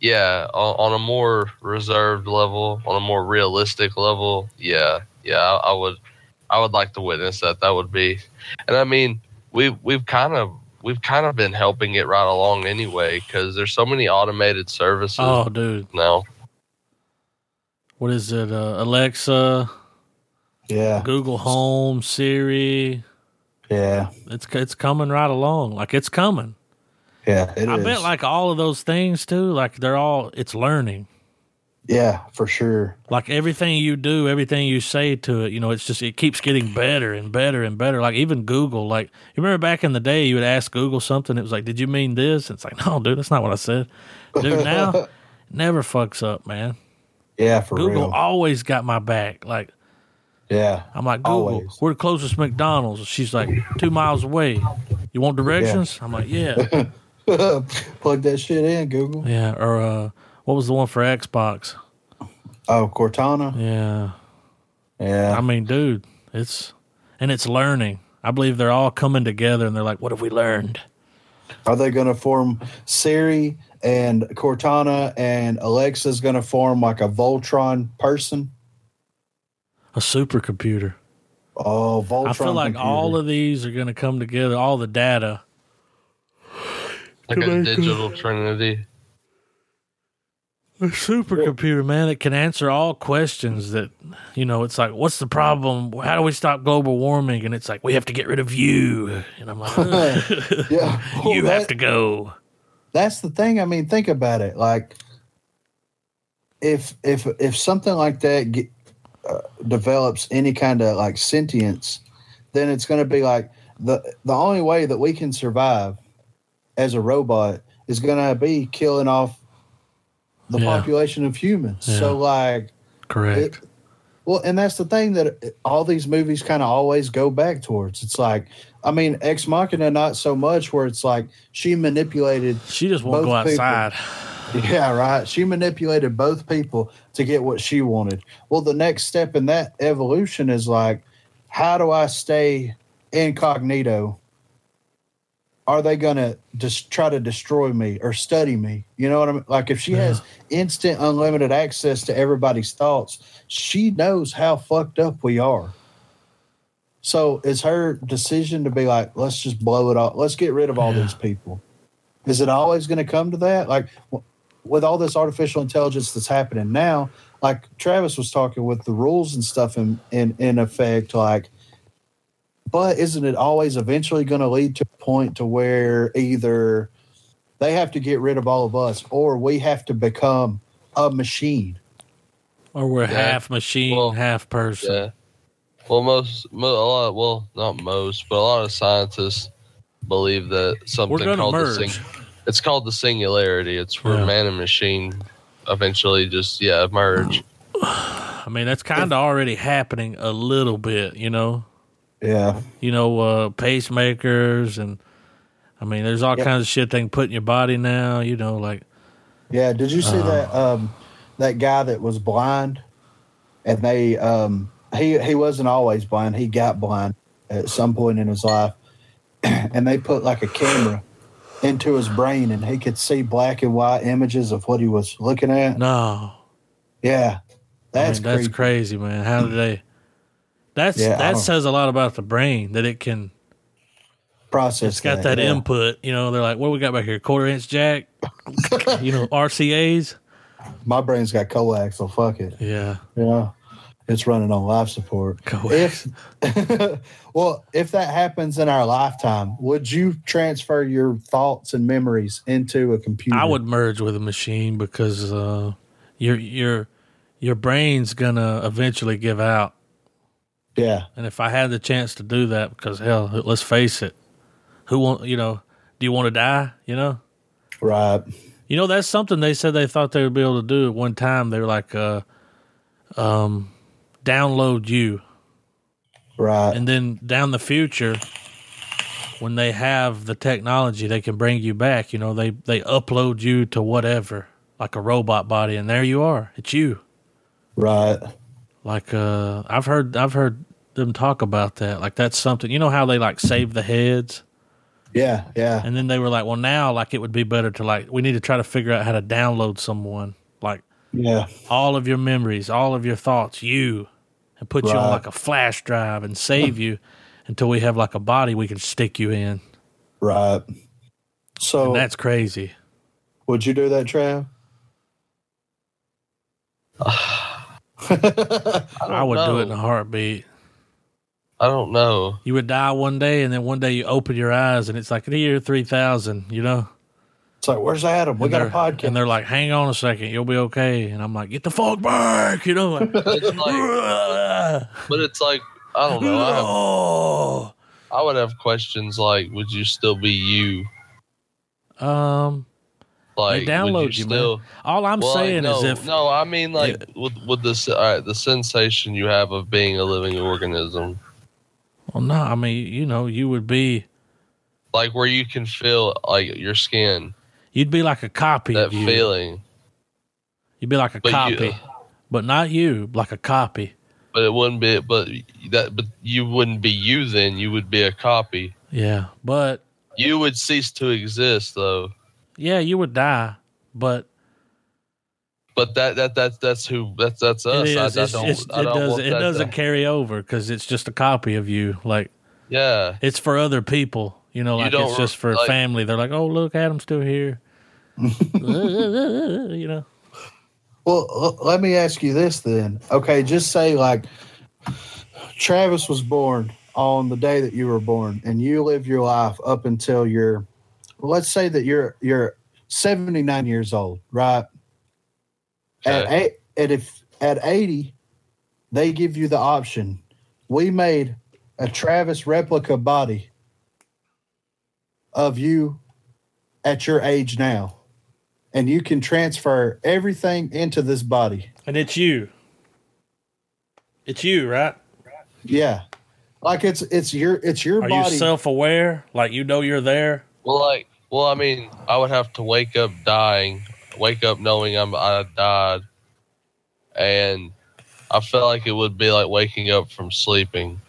yeah, on, on a more reserved level, on a more realistic level, yeah, yeah, I, I would, I would like to witness that. That would be, and I mean, we we've kind of we've kind of been helping it right along anyway because there's so many automated services Oh, dude. now. What is it? Uh, Alexa, Yeah, Google Home, Siri. yeah, It's it's coming right along. Like it's coming. yeah. It I is. bet like all of those things too. Like they're all. It's learning. yeah, for sure. Like everything you do, everything you say to it, you know, it's just it keeps getting better and better and better. Like even Google, like you remember back in the day, you would ask Google something. It was like, "Did you mean this?" It's like, "No, dude, that's not what I said." Dude, now (laughs) never fucks up, man. Yeah, for Google real. always got my back. Like Yeah, I'm like, Google, Always. we're the closest McDonald's. She's like two miles away. You want directions? I'm like, yeah, (laughs) plug that shit in, Google. yeah. Or uh, what was the one for Xbox? Oh, Cortana. Yeah. Yeah, I mean, dude, it's and it's learning. I believe they're all coming together and they're like, what have we learned? are they going to form Siri and Cortana and Alexa's going to form like a Voltron person? A supercomputer. Oh, Voltron. I feel like all of these are going to come together. All the data. Like a digital trinity. A supercomputer, man, that can answer all questions that, you know, it's like, what's the problem? How do we stop global warming? And it's like, we have to get rid of you. And I'm like, (laughs) yeah, (laughs) Well, you that- have to go. That's the thing. I mean, think about it. Like, if if if something like that get, uh, develops any kind of like sentience, then it's going to be like the the only way that we can survive as a robot is going to be killing off the Yeah. population of humans. Yeah. So, like, Correct. it, well, and that's the thing that all these movies kind of always go back towards. It's like, I mean, Ex Machina, not so much where it's like she manipulated she just won't go people- outside. (laughs) Yeah, right. She manipulated both people to get what she wanted. Well, the next step in that evolution is like, how do I stay incognito? Are they going to just try to destroy me or study me? You know what I mean? Like, if she has instant, unlimited access to everybody's thoughts, she knows how fucked up we are. So it's her decision to be like, let's just blow it all. Let's get rid of all Yeah. these people. Is it always going to come to that? Like, with all this artificial intelligence that's happening now, like Travis was talking with the rules and stuff in in, in effect, like, but isn't it always eventually going to lead to a point to where either they have to get rid of all of us or we have to become a machine? Or we're Yeah. half machine, Well, half person. Yeah. Well, most, mo- a lot, well, not most, but a lot of scientists believe that something We're going to called the merge. sing- it's called the singularity. It's where Yeah. man and machine eventually just yeah merge. (sighs) I mean, that's kind of already happening a little bit, you know. Yeah. You know, uh, pacemakers and I mean, there's all Yep. kinds of shit they can put in your body now. You know, like Yeah, did you see Uh. that um that guy that was blind and they um he he wasn't always blind, he got blind at some point in his life. (clears throat) and they put like a camera into his brain and he could see black and white images of what he was looking at. no, Yeah. That's I mean, that's crazy, man. How did they? (clears throat) That's Yeah, that says a lot about the brain that it can. process. It's got that, yeah. input. You know, they're like, what we got back here? Quarter inch jack. (laughs) you know, RCA's. My brain's got coax, so fuck it. Yeah, know, it's running on life support. Coax. If (laughs) well, if that happens in our lifetime, would you transfer your thoughts and memories into a computer? I would merge with a machine because uh, your your your brain's gonna eventually give out. Yeah, And if I had the chance to do that, because hell, let's face it, who want you know? Do you want to die? You know, right. you know that's something they said they thought they would be able to do at one time. They were like, uh, um, download you, Right. and then down the future, when they have the technology, they can bring you back. You know, they they upload you to whatever, like a robot body, and there you are. It's you. right. Like uh, I've heard I've heard them talk about that. Like that's something. You know how they like save the heads. Yeah. Yeah. And then they were like, well, now, like, it would be better to, like, we need to try to figure out how to download someone, like, Yeah. all of your memories, all of your thoughts, you, and put you on, like, a flash drive and save you until we have, like, a body we can stick you in. Right. So And that's crazy. would you do that, Trav? (sighs) I, would do it in a heartbeat. I don't know. You would die one day, and then one day you open your eyes, and it's like the year 3000, you know? It's like, where's Adam? We And got a podcast. And they're like, hang on a second, you'll be okay. And I'm like, get the fuck back, you know? (laughs) Like, It's like, (laughs) but it's like I don't know. I, have, oh. I would have questions like, would you still be you? Um, Like, download would you, you man. still? all I'm well, saying no, is if no, I mean like with with the se- all right, the sensation you have of being a living organism, well, no, I mean, you know, you would be, like where you can feel like your skin, you'd be like a copy that you. feeling, You'd be like a But you- copy, uh, but not you, like a copy. but it wouldn't be. But that, but you wouldn't be you. Then you would be a copy. Yeah, but You would cease to exist, though. yeah, you would die, but But that that that's that's who that's that's us. it is. I, I it's, don't. it's, I it does, it doesn't carry over because it's just a copy of you. Like yeah. it's for other people. You know, like don't it's just for like- family. They're like, oh look, Adam's still here. (laughs) you know. Well, l- let me ask you this then. Okay, just say like Travis was born on the day that you were born, and you live your life up until you're, well, let's say that you're you're 79 years old, right? At eight, and if at 80, they give you the option. We made a Travis replica body of you at your age now, and you can transfer everything into this body. And it's you. It's you, right? Yeah, like it's it's your it's your Are body. you self aware? Like you know you're there? Well, like, well, I mean, I would have to wake up dying, wake up knowing I'm I died, and I felt like it would be like waking up from sleeping.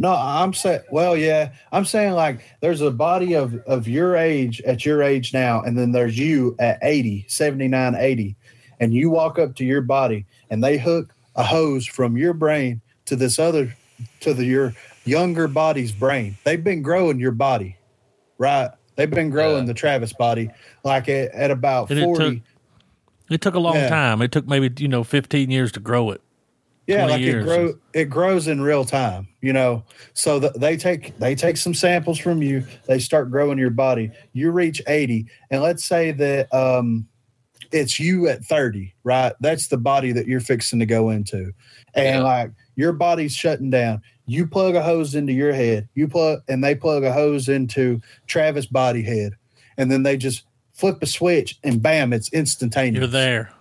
No, I'm saying, well, yeah, I'm saying like there's a body of, of your age at your age now, and then there's you at 80, 79, 80, and you walk up to your body and they hook a hose from your brain to this other, to the, your younger body's brain. They've been growing your body, right? They've been growing Yeah. the Travis body like at, at about And it 40. took- It took a long Yeah. time. It took maybe, you know, 15 years to grow it. Yeah like years. it grows it grows in real time you know? So th- they take they take some samples from you they start growing your body. You reach 80 and let's say that um it's you at 30 right? That's the body that you're fixing to go into. And Yeah. like your body's shutting down. You plug a hose into your head. You plug and they plug a hose into travis body head. And then they just flip a switch and bam it's instantaneous. You're there.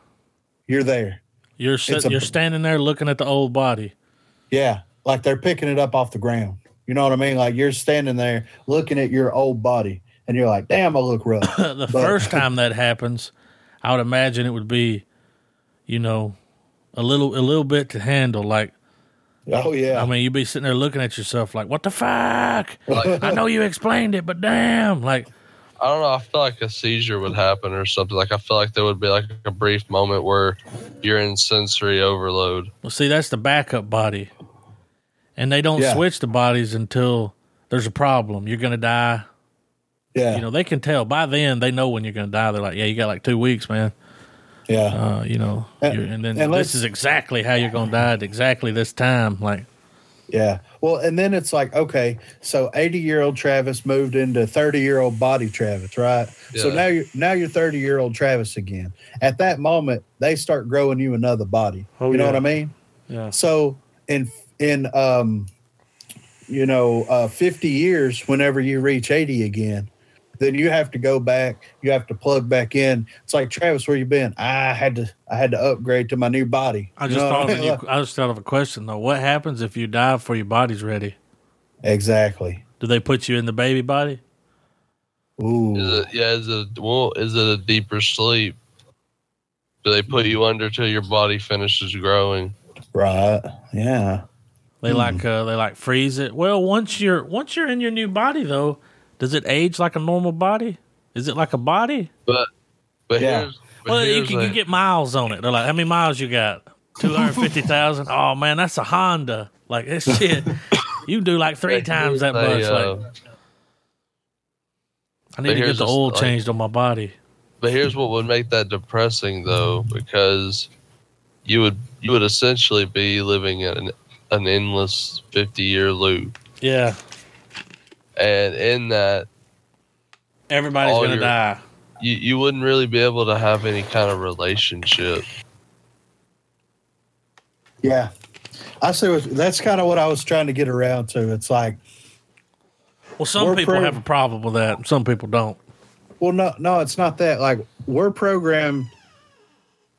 you're there You're sit, a- you're standing there looking at the old body. Yeah, like they're picking it up off the ground. You know what I mean? Like you're standing there looking at your old body, and you're like, "Damn, I look rough." (coughs) the But- first time that happens, I would imagine it would be, you know, a little a little bit to handle. Like, oh yeah, I mean, you'd be sitting there looking at yourself like, "What the fuck?" Like, (laughs) I know you explained it, but damn, like, I don't know. I feel like a seizure would happen or something. Like I feel like there would be like a brief moment where you're in sensory overload. well, see, that's the backup body, and they don't Yeah. switch the bodies until there's a problem. You're gonna die. yeah, You know, they can tell by then. They know when you're gonna die. They're like, "Yeah, you got like two weeks, man." yeah, Uh, you know, And- you're, and then and this is exactly how you're gonna die at exactly this time. Like, yeah. Well, and then it's like, okay, so 80 year old Travis moved into 30 year old body Travis, right? So now you're now you're 30 year old Travis again. At that moment, they start growing you another body. Oh, you know yeah. what I mean? yeah. So in in um you know uh 50 years whenever you reach 80 again then you have to go back you have to plug back in it's like Travis where you been I had to I had to upgrade to my new body I You just know thought what of a I mean? new, (laughs) I just thought of a question though. What happens if you die before your body's ready? exactly Do they put you in the baby body? ooh Is it yeah? Is it well? Is it a deeper sleep? Do they put you under till your body finishes growing? right yeah They Hmm. like uh, they like freeze it. Well, once you're once you're in your new body though, does it age like a normal body? Is it like a body? But but Yeah. here's but Well, you can a- you get miles on it. They're like, how many miles you got? (laughs) Two hundred fifty thousand. Oh man, that's a Honda. Like this (laughs) shit, you do like three times that much. uh, like I need to get the a- oil like- changed on my body. But here's what would make that depressing, though, because you would you would essentially be living in an, an endless fifty year loop, Yeah, and in that everybody's gonna your- die. you you wouldn't really be able to have any kind of relationship. yeah I see what that's kind of what I was trying to get around to it's like Well, some people pro- have a problem with that. Some people don't. Well, no, no, it's not that. Like we're programmed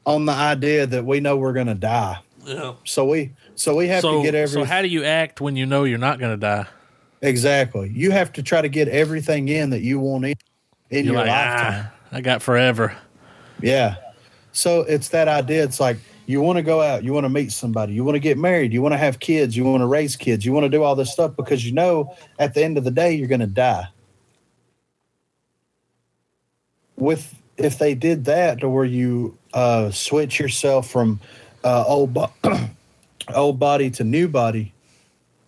on the idea that we know we're going to die, Yeah. so we so we have So, to get every so how do you act when you know you're not going to die? Exactly. You have to try to get everything in that you want in in You're your like, lifetime. ah, I got forever. Yeah. So it's that idea. It's like you want to go out, you want to meet somebody, you want to get married, you want to have kids, you want to raise kids, you want to do all this stuff because you know at the end of the day you're going to die. With if they did that to where you uh, switch yourself from uh, old bo- (clears throat) old body to new body,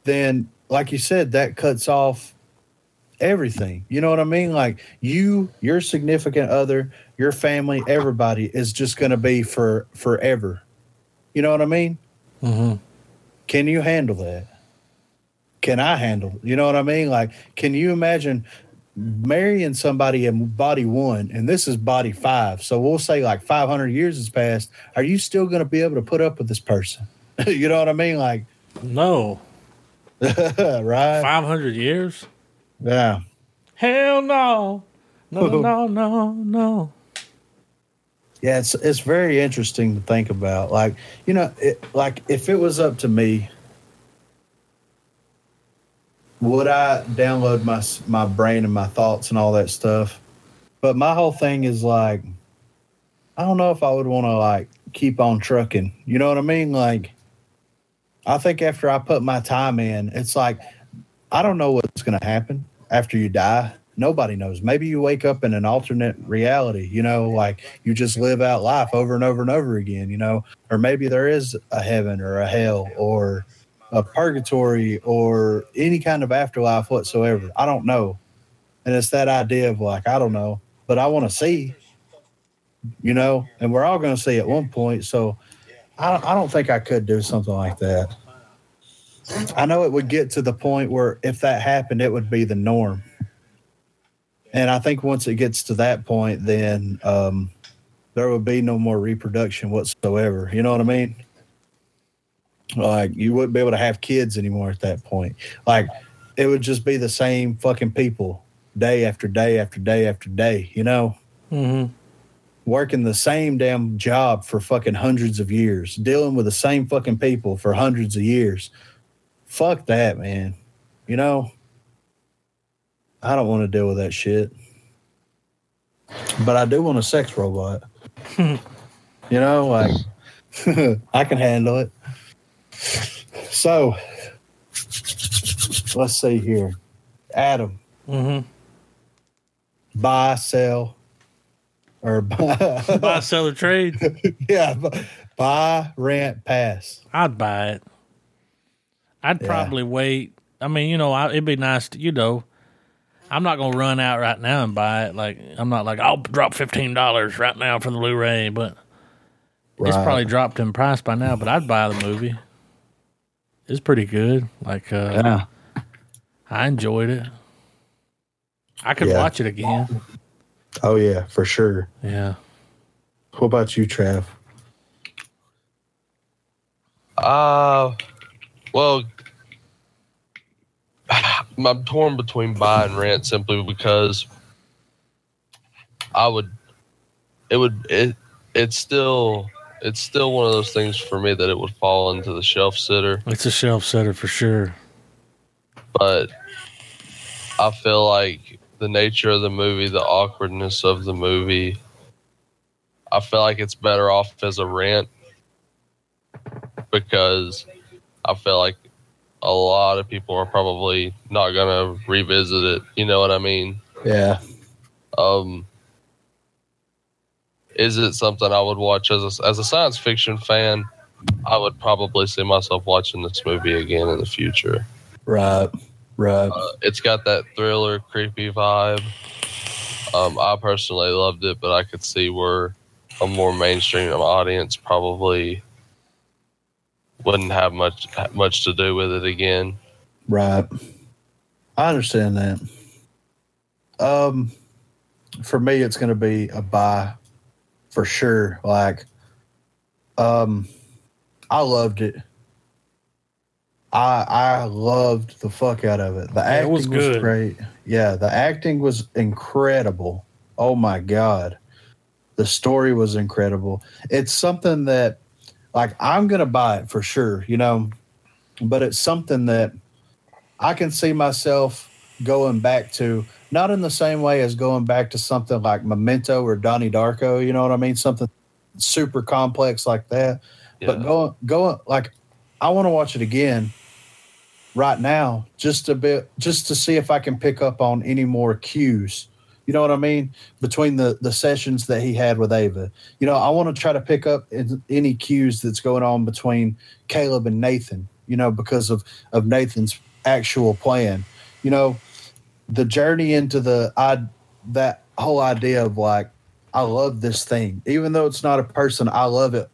then like you said, that cuts off everything. You know what I mean? Like you, your significant other, your family, everybody is just going to be for forever. You know what I mean? Mm-hmm. Can you handle that? Can I handle? You know what I mean? Like, can you imagine marrying somebody in body one, and this is body five? So we'll say like 500 years has passed. Are you still going to be able to put up with this person? (laughs) you know what I mean? Like, No, (laughs) right? five hundred years. Yeah. Hell no. No, no, (laughs) no, no, no. Yeah, it's it's very interesting to think about. Like, you know, it, like if it was up to me, would I download my my brain and my thoughts and all that stuff? But my whole thing is like, I don't know if I would want to like keep on trucking. You know what I mean? Like, I think after I put my time in, it's like I don't know what's going to happen after you die. Nobody knows. Maybe you wake up in an alternate reality, you know, like you just live out life over and over and over again, you know, or maybe there is a heaven or a hell or a purgatory or any kind of afterlife whatsoever. I don't know. And it's that idea of like, I don't know, but I want to see, you know, and we're all going to see at one point. So I don't, I don't think I could do something like that. I know it would get to the point where if that happened, it would be the norm. And I think once it gets to that point, then um, there would be no more reproduction whatsoever. You know what I mean? Like you wouldn't be able to have kids anymore at that point. Like it would just be the same fucking people day after day after day after day. You know, hmm working the same damn job for fucking hundreds of years, dealing with the same fucking people for hundreds of years. Fuck that, man. You know, I don't want to deal with that shit. But I do want a sex robot. (laughs) you know, like (laughs) I can handle it. So let's see here. Adam, hmm buy, sell, or (laughs) buy, Buy, sell, or trade. (laughs) yeah, bu- buy, rent, pass. I'd buy it. I'd Yeah. probably wait. I mean, you know, I, it'd be nice to, you know, I'm not gonna run out right now and buy it. Like, I'm not like I'll drop fifteen dollars right now for the Blu-ray, but it's probably dropped in price by now. But I'd buy the movie. It's pretty good. Like, uh, Yeah. I enjoyed it. I could Yeah. watch it again. Oh yeah, for sure. Yeah. What about you, Trav? Uh, well, (sighs) I'm torn between buy and rent simply because I would, it would, it, it's still, it's still one of those things for me that it would fall into the shelf sitter, It's a shelf sitter for sure. but I feel like the nature of the movie, the awkwardness of the movie, I feel like it's better off as a rent because I feel like a lot of people are probably not gonna revisit it. You know what I mean? Yeah. Um, is it something I would watch as a, as a science fiction fan? I would probably see myself watching this movie again in the future. Right. Right. Uh, it's got that thriller, creepy vibe. Um, I personally loved it, but I could see where a more mainstream audience probably wouldn't have much much to do with it again. Right. I understand that. Um, for me, it's going to be a buy for sure. Like, um, I loved it. I I loved the fuck out of it. The it acting was was, good. great. Yeah, the acting was incredible. Oh my god, the story was incredible. It's something that, like, I'm gonna buy it for sure. You know, but it's something that I can see myself going back to, not in the same way as going back to something like Memento or Donnie Darko, you know what I mean? Something super complex like that. But going, going, like, I want to watch it again right now, just a bit, just to see if I can pick up on any more cues. You know what I mean? Between the the sessions that he had with Ava, you know, I want to try to pick up any cues that's going on between Caleb and Nathan. You know, because of of Nathan's actual plan. You know, the journey into the I that whole idea of like I love this thing, even though it's not a person. I love it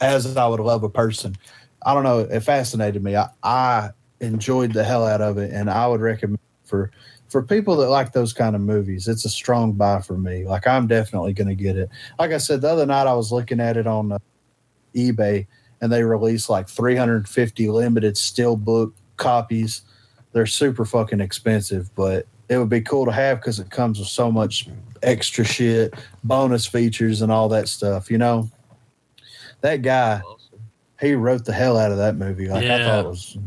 as I would love a person. I don't know. It fascinated me. I, I enjoyed the hell out of it, and I would recommend for for people that like those kind of movies. It's a strong buy for me. Like I'm definitely going to get it. Like I said the other night, I was looking at it on uh, eBay, and they released like 350 limited steelbook copies. They're super fucking expensive, but it it would be cool to have because it comes with so much extra shit, bonus features, and all that stuff. You know, that guy he wrote the hell out of that movie. Like I thought it was,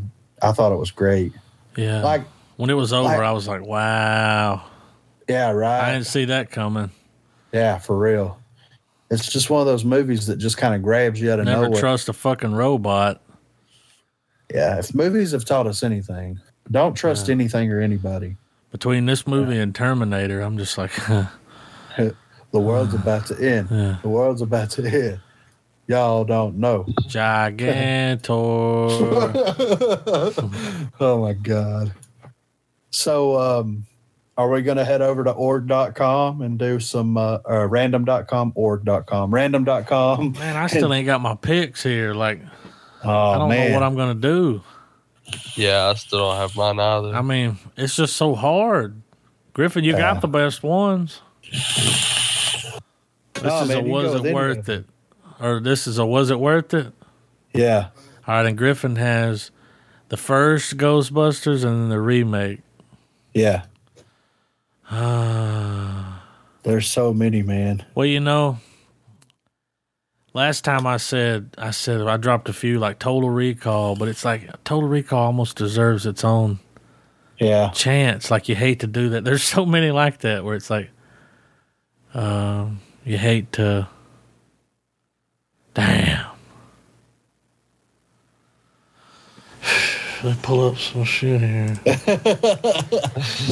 I thought it was great. Yeah. Like when it was over, like- I was like, wow. yeah, right. I didn't see that coming. Yeah, for real. It's just one of those movies that just kind of grabs you out of Never nowhere. trust a fucking robot. yeah, if movies have taught us anything, don't trust anything or anybody. Between this movie and Terminator, I'm just like, (laughs) (laughs) The world's about to end. Yeah. The world's about to end. Y'all don't know. Gigantor. (laughs) oh my god. So um are we going to head over to org.com and do some uh, uh random.com org.com random.com Man, I still ain't got my picks here. Like, oh I don't man know what I'm going to do. Yeah, I still don't have mine either. I mean, it's just so hard. Griffin, you Yeah. got the best ones. This Oh, is man, a was go it with worth it? Or this is a was it worth it? yeah All right, and Griffin has the first Ghostbusters and then the remake. yeah (sighs) there's so many man Well, you know, last time I said I said I dropped a few like Total Recall, but it's like Total Recall almost deserves its own yeah chance. Like you hate to do that. There's so many like that where it's like, um, you hate to. Damn. (sighs) Let me pull up some shit here.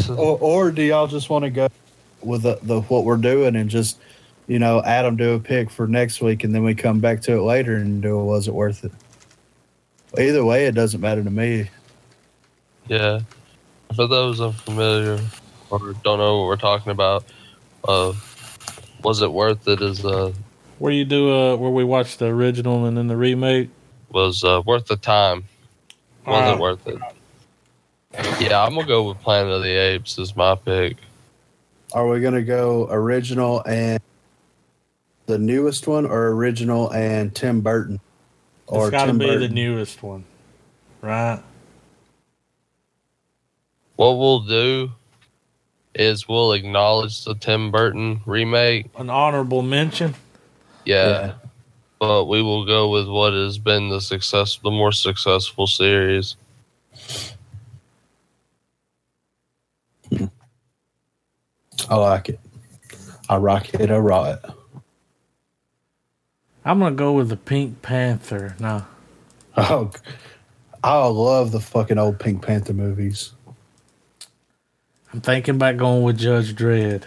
(laughs) or, or do y'all just want to go with the, the what we're doing and just you know adam do a pick for next week and then we come back to it later and do a was it worth it either way it doesn't matter to me Yeah. For those unfamiliar or don't know what we're talking about, uh, was it worth it? Is uh, Where you do uh where we watch the original and then the remake? was uh, worth the time? Was Uh, it worth it? Yeah, I'm gonna go with Planet of the Apes as my pick. Are we gonna go original and the newest one, or original and Tim Burton, or it's got to Tim be the newest one, right? What we'll do is we'll acknowledge the Tim Burton remake. An honorable mention. Yeah. Yeah. But we will go with what has been the success, the more successful series. I like it. I rock it. I rock it. I'm gonna go with the Pink Panther. No, Oh, I love the fucking old Pink Panther movies. I'm thinking about going with Judge Dredd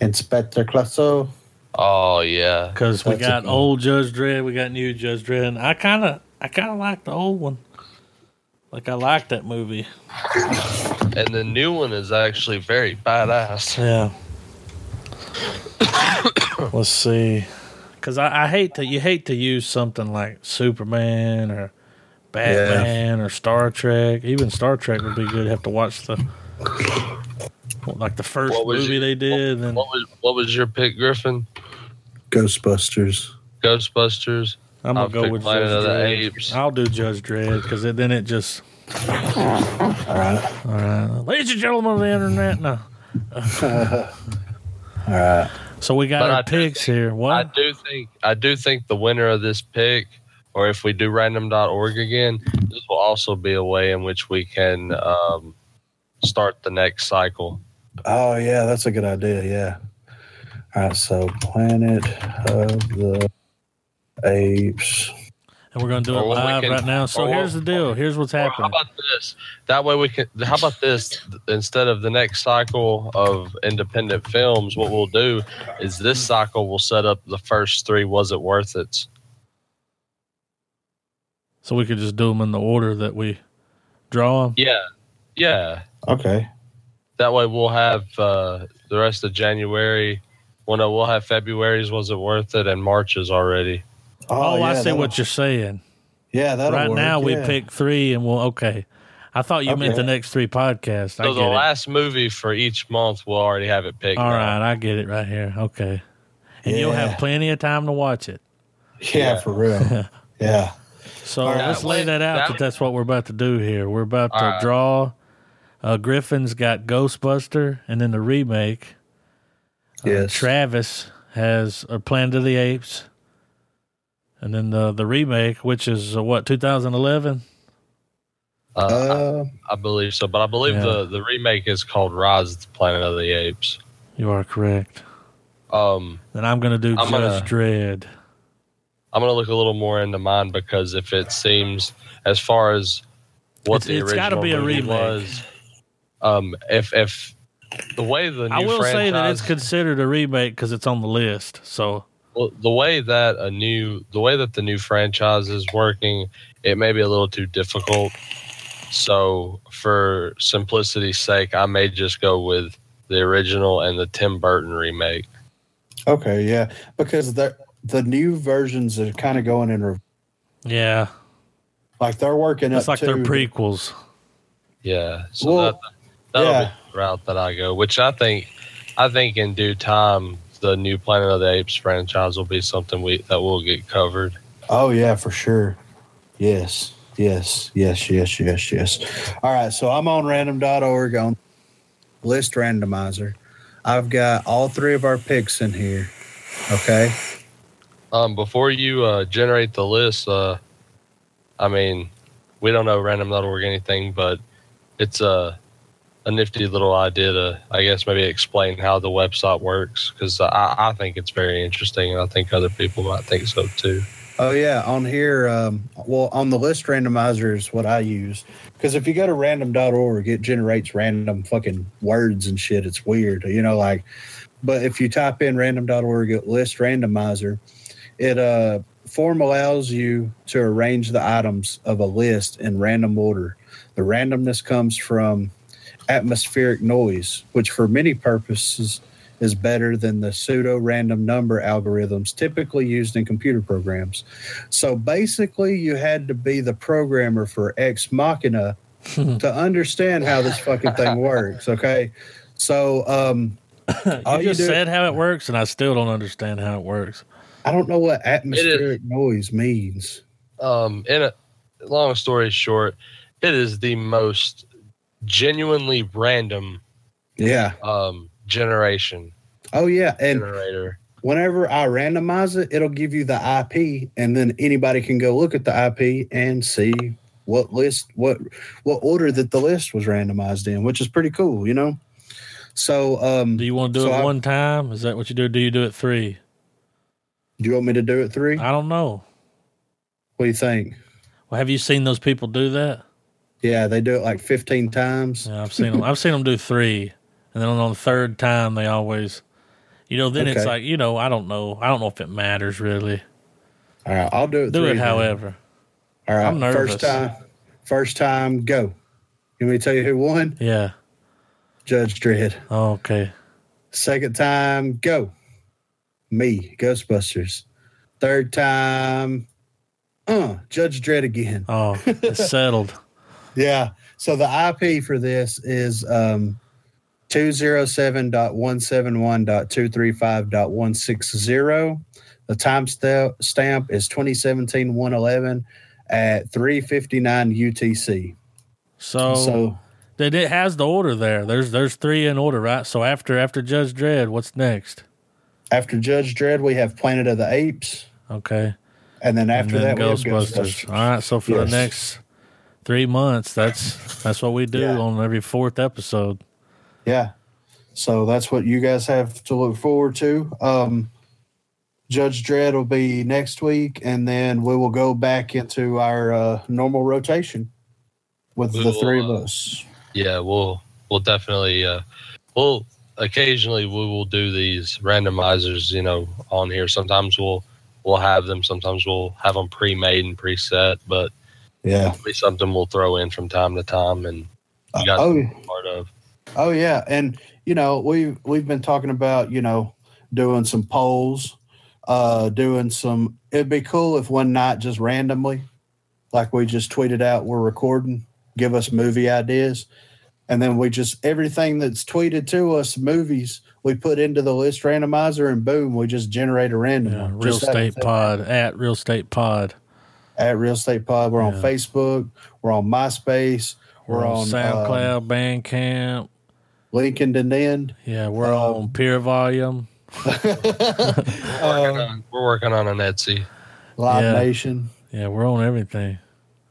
Inspector Clouseau. Oh yeah, because we got good old Judge Dredd, we got new Judge Dredd. And I kind of, I kind of like the old one. Like I like that movie. and the new one is actually very badass. Yeah. Let's see. Because I, I hate to, you hate to use something like Superman or Batman or Star Trek. Even Star Trek would be good. Have to watch the, like the first What movie your- they did. And What was what was your pick, Griffin? Ghostbusters. Ghostbusters. I'm I'll gonna go with Planet Judge of the Dredd. Apes. I'll do Judge Dredd because then it just. All right. All right, ladies and gentlemen of the internet. No. (laughs) All right. So we got But our I do picks here. I do think I do think the winner of this pick, or if we do random.org again, this will also be a way in which we can um, start the next cycle. Oh yeah, that's a good idea. Yeah. All right. So Planet of the Apes. And we're gonna do it Or live can- right now. So here's the deal. Here's what's Or how happening. about this? That way we can. How about this? Instead of the next cycle of independent films, what we'll do is this cycle will set up the first three. Was it worth it? So we could just do them in the order that we draw them. Yeah, yeah. Okay. That way we'll have uh, the rest of January. Well, no, we'll have February's. Was it worth it? And March's already. Oh, I yeah, see what you're saying. Yeah, that'll right work, now we pick three, and we'll okay. I thought you meant the next three podcasts. I So get the it. last movie for each month, we'll already have it picked. All right, now. I get it right here. Okay, and you'll have plenty of time to watch it. Yeah, Yeah. for real. (laughs) yeah. So All right. let's lay that out. That- That that's what we're about to do here. We're about to All right. draw Uh, Griffin's got Ghostbuster, and then the remake. Uh, Yes. Travis has a Planet of the Apes, and then the the remake, which is uh, what 2011. Uh, Uh, I, I believe so, but I believe Yeah. the the remake is called Rise of the Planet of the Apes. You are correct. Um, Then I'm gonna do I'm Judge gonna- Dredd. I'm gonna look a little more into mine because if it seems as far as what It's- the it's gotta original be a movie remake. was, um, if if the way the new I will say that it's considered a remake because it's on the list. So Well, the way that a new, the way that the new franchise is working, it may be a little too difficult. So, for simplicity's sake, I may just go with the original and the Tim Burton remake. okay, yeah, because the the new versions are kind of going in re- yeah, like they're working it's up like to they're prequels. Yeah, so Well, that that'll yeah. be the route that I go. Which I think, I think in due time, the new Planet of the Apes franchise will be something we that will get covered. Oh yeah, for sure. Yes, yes, yes, yes, yes, yes. All right, so I'm on random.org on list randomizer. I've got all three of our picks in here. Okay. Um, before you uh, generate the list, uh, I mean, we don't know random.org anything, but it's a a nifty little idea to, I guess, maybe explain how the website works because I, I think it's very interesting, and I think other people might think so too. Oh yeah, on here, um, well, on the list randomizer is what I use because if you go to random.org, it generates random fucking words and shit. It's weird, you know, like. But if you type in random.org list randomizer, it uh form allows you to arrange the items of a list in random order. The randomness comes from atmospheric noise, which for many purposes is better than the pseudo random number algorithms typically used in computer programs. So basically, you had to be the programmer for Ex Machina (laughs) to understand how this fucking thing works. Okay. So um, all you just do- said how it works, and I still don't understand how it works. I don't know what atmospheric noise means. Um, in a long story short, it is the most genuinely random Yeah. um, generation Oh, yeah. And generator. whenever I randomize it, it'll give you the IP, and then anybody can go look at the IP and see what list, what what order that the list was randomized in, which is pretty cool, you know. So, um, Do you want to do So it I- one time? Is that what you do? Do you do it three? do you want me to do it three? I don't know. What do you think? Well, have you seen those people do that? Yeah, they do it like fifteen times. Yeah, I've seen them. I've seen them do three, and then on the third time they always, you know, then it's like you know, I don't know, I don't know if it matters really. All right, I'll do it. Do it, then. however. All right, I'm nervous. First time, first time, go. Want me tell you who won? Yeah. Judge Dredd. Oh, okay. Second time, go. Me, Ghostbusters. Third time, uh, Judge Dredd again. Oh, it's (laughs) settled. Yeah. So the IP for this is um 207.171.235.160. The time sta- stamp is 2017 111 at 359 UTC. So, So that it has the order there. There's there's three in order, right? So after after Judge Dredd, what's next? after Judge Dredd, we have Planet of the Apes. Okay. And then after and then that, we have Ghostbusters. Ghostbusters. All right. So for Yes. the next three months, that's that's what we do Yeah. on every fourth episode. Yeah. So that's what you guys have to look forward to. Um, Judge Dredd will be next week, and then we will go back into our uh, normal rotation with We the will, three of uh, us. Yeah, we'll we'll definitely uh, we'll occasionally we will do these randomizers. You know, on here. Sometimes we'll we'll have them. Sometimes we'll have them pre-made and preset. But Yeah. it'll be something we'll throw in from time to time, and you guys oh, be part of. oh yeah, and you know we we've been talking about you know doing some polls, uh, doing some. It'd be cool if one night just randomly, like we just tweeted out, we're recording, give us movie ideas, and then we just everything that's tweeted to us movies we put into the list randomizer, and boom, we just generate a random Yeah, one. Real Just Estate. Pod at Real Estate Pod. At Real Estate Pod. We're on Facebook. We're on MySpace. We're, We're on, on, SoundCloud, Bandcamp. Lincoln and then Yeah, we're um, on PureVolume. We're working on, we're working on an Etsy. Live Yeah. Nation. Yeah, we're on everything.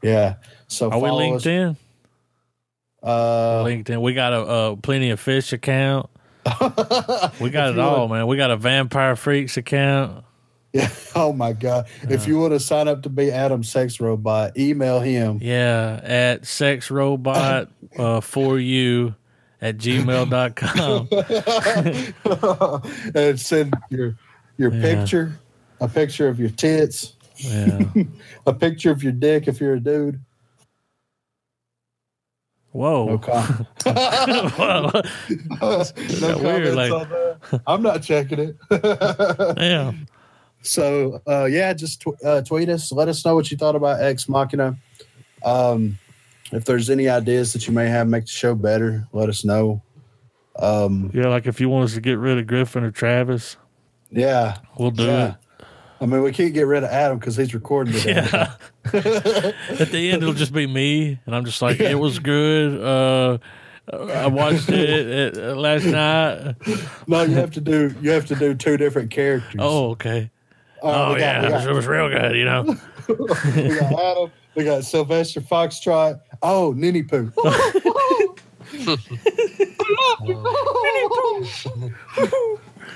Yeah. So Are we follow linked us. in? Uh, LinkedIn. We got a, a Plenty of Fish account. (laughs) We got If it all, wanna- man. We got a Vampire Freaks account. (laughs) Yeah. Oh my God. If you want to sign up to be Adam Sex Robot, email him. Yeah, at sexrobot uh, for you at gmail.com. (laughs) and send your your Yeah. picture, a picture of your tits, Yeah. (laughs) a picture of your dick if you're a dude. Whoa. No com- Whoa. no comments like- on that. I'm not checking it. Yeah. So uh, yeah, just tw- uh, tweet us. Let us know what you thought about Ex Machina. Um, if there's any ideas that you may have, make the show better. Let us know. Um, Yeah, like if you want us to get rid of Griffin or Travis, yeah, we'll do yeah. I mean, we can't get rid of Adam because he's recording it. today. Yeah. (laughs) At the end, it'll just be me, and I'm just like, it was good. Uh, I watched it uh, last night. no, you have to do you have to do two different characters. Oh, okay. All right, Oh, got- yeah, it was, got- it was real good, you know? (laughs) we got Adam. We got Sylvester Foxtrot. Oh, Ninny Poo. (laughs) (laughs)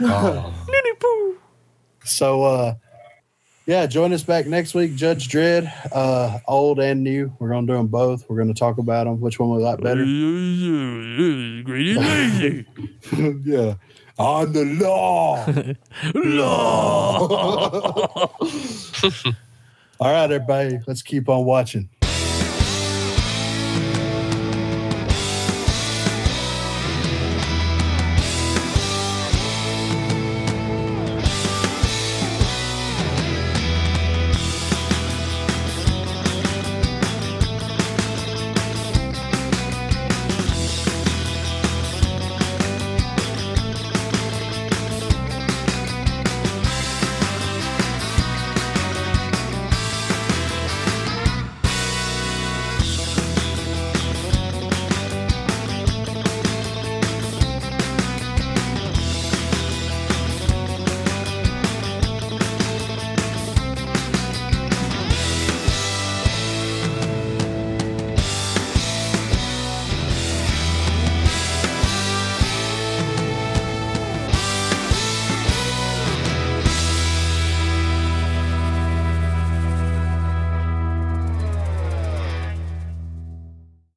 Oh, So, uh, yeah, join us back next week, Judge Dredd, uh, old and new. We're gonna do them both. We're gonna talk about them. Which one we like better? Great and lazy. yeah, on the law. (laughs) law. All right, everybody, let's keep on watching.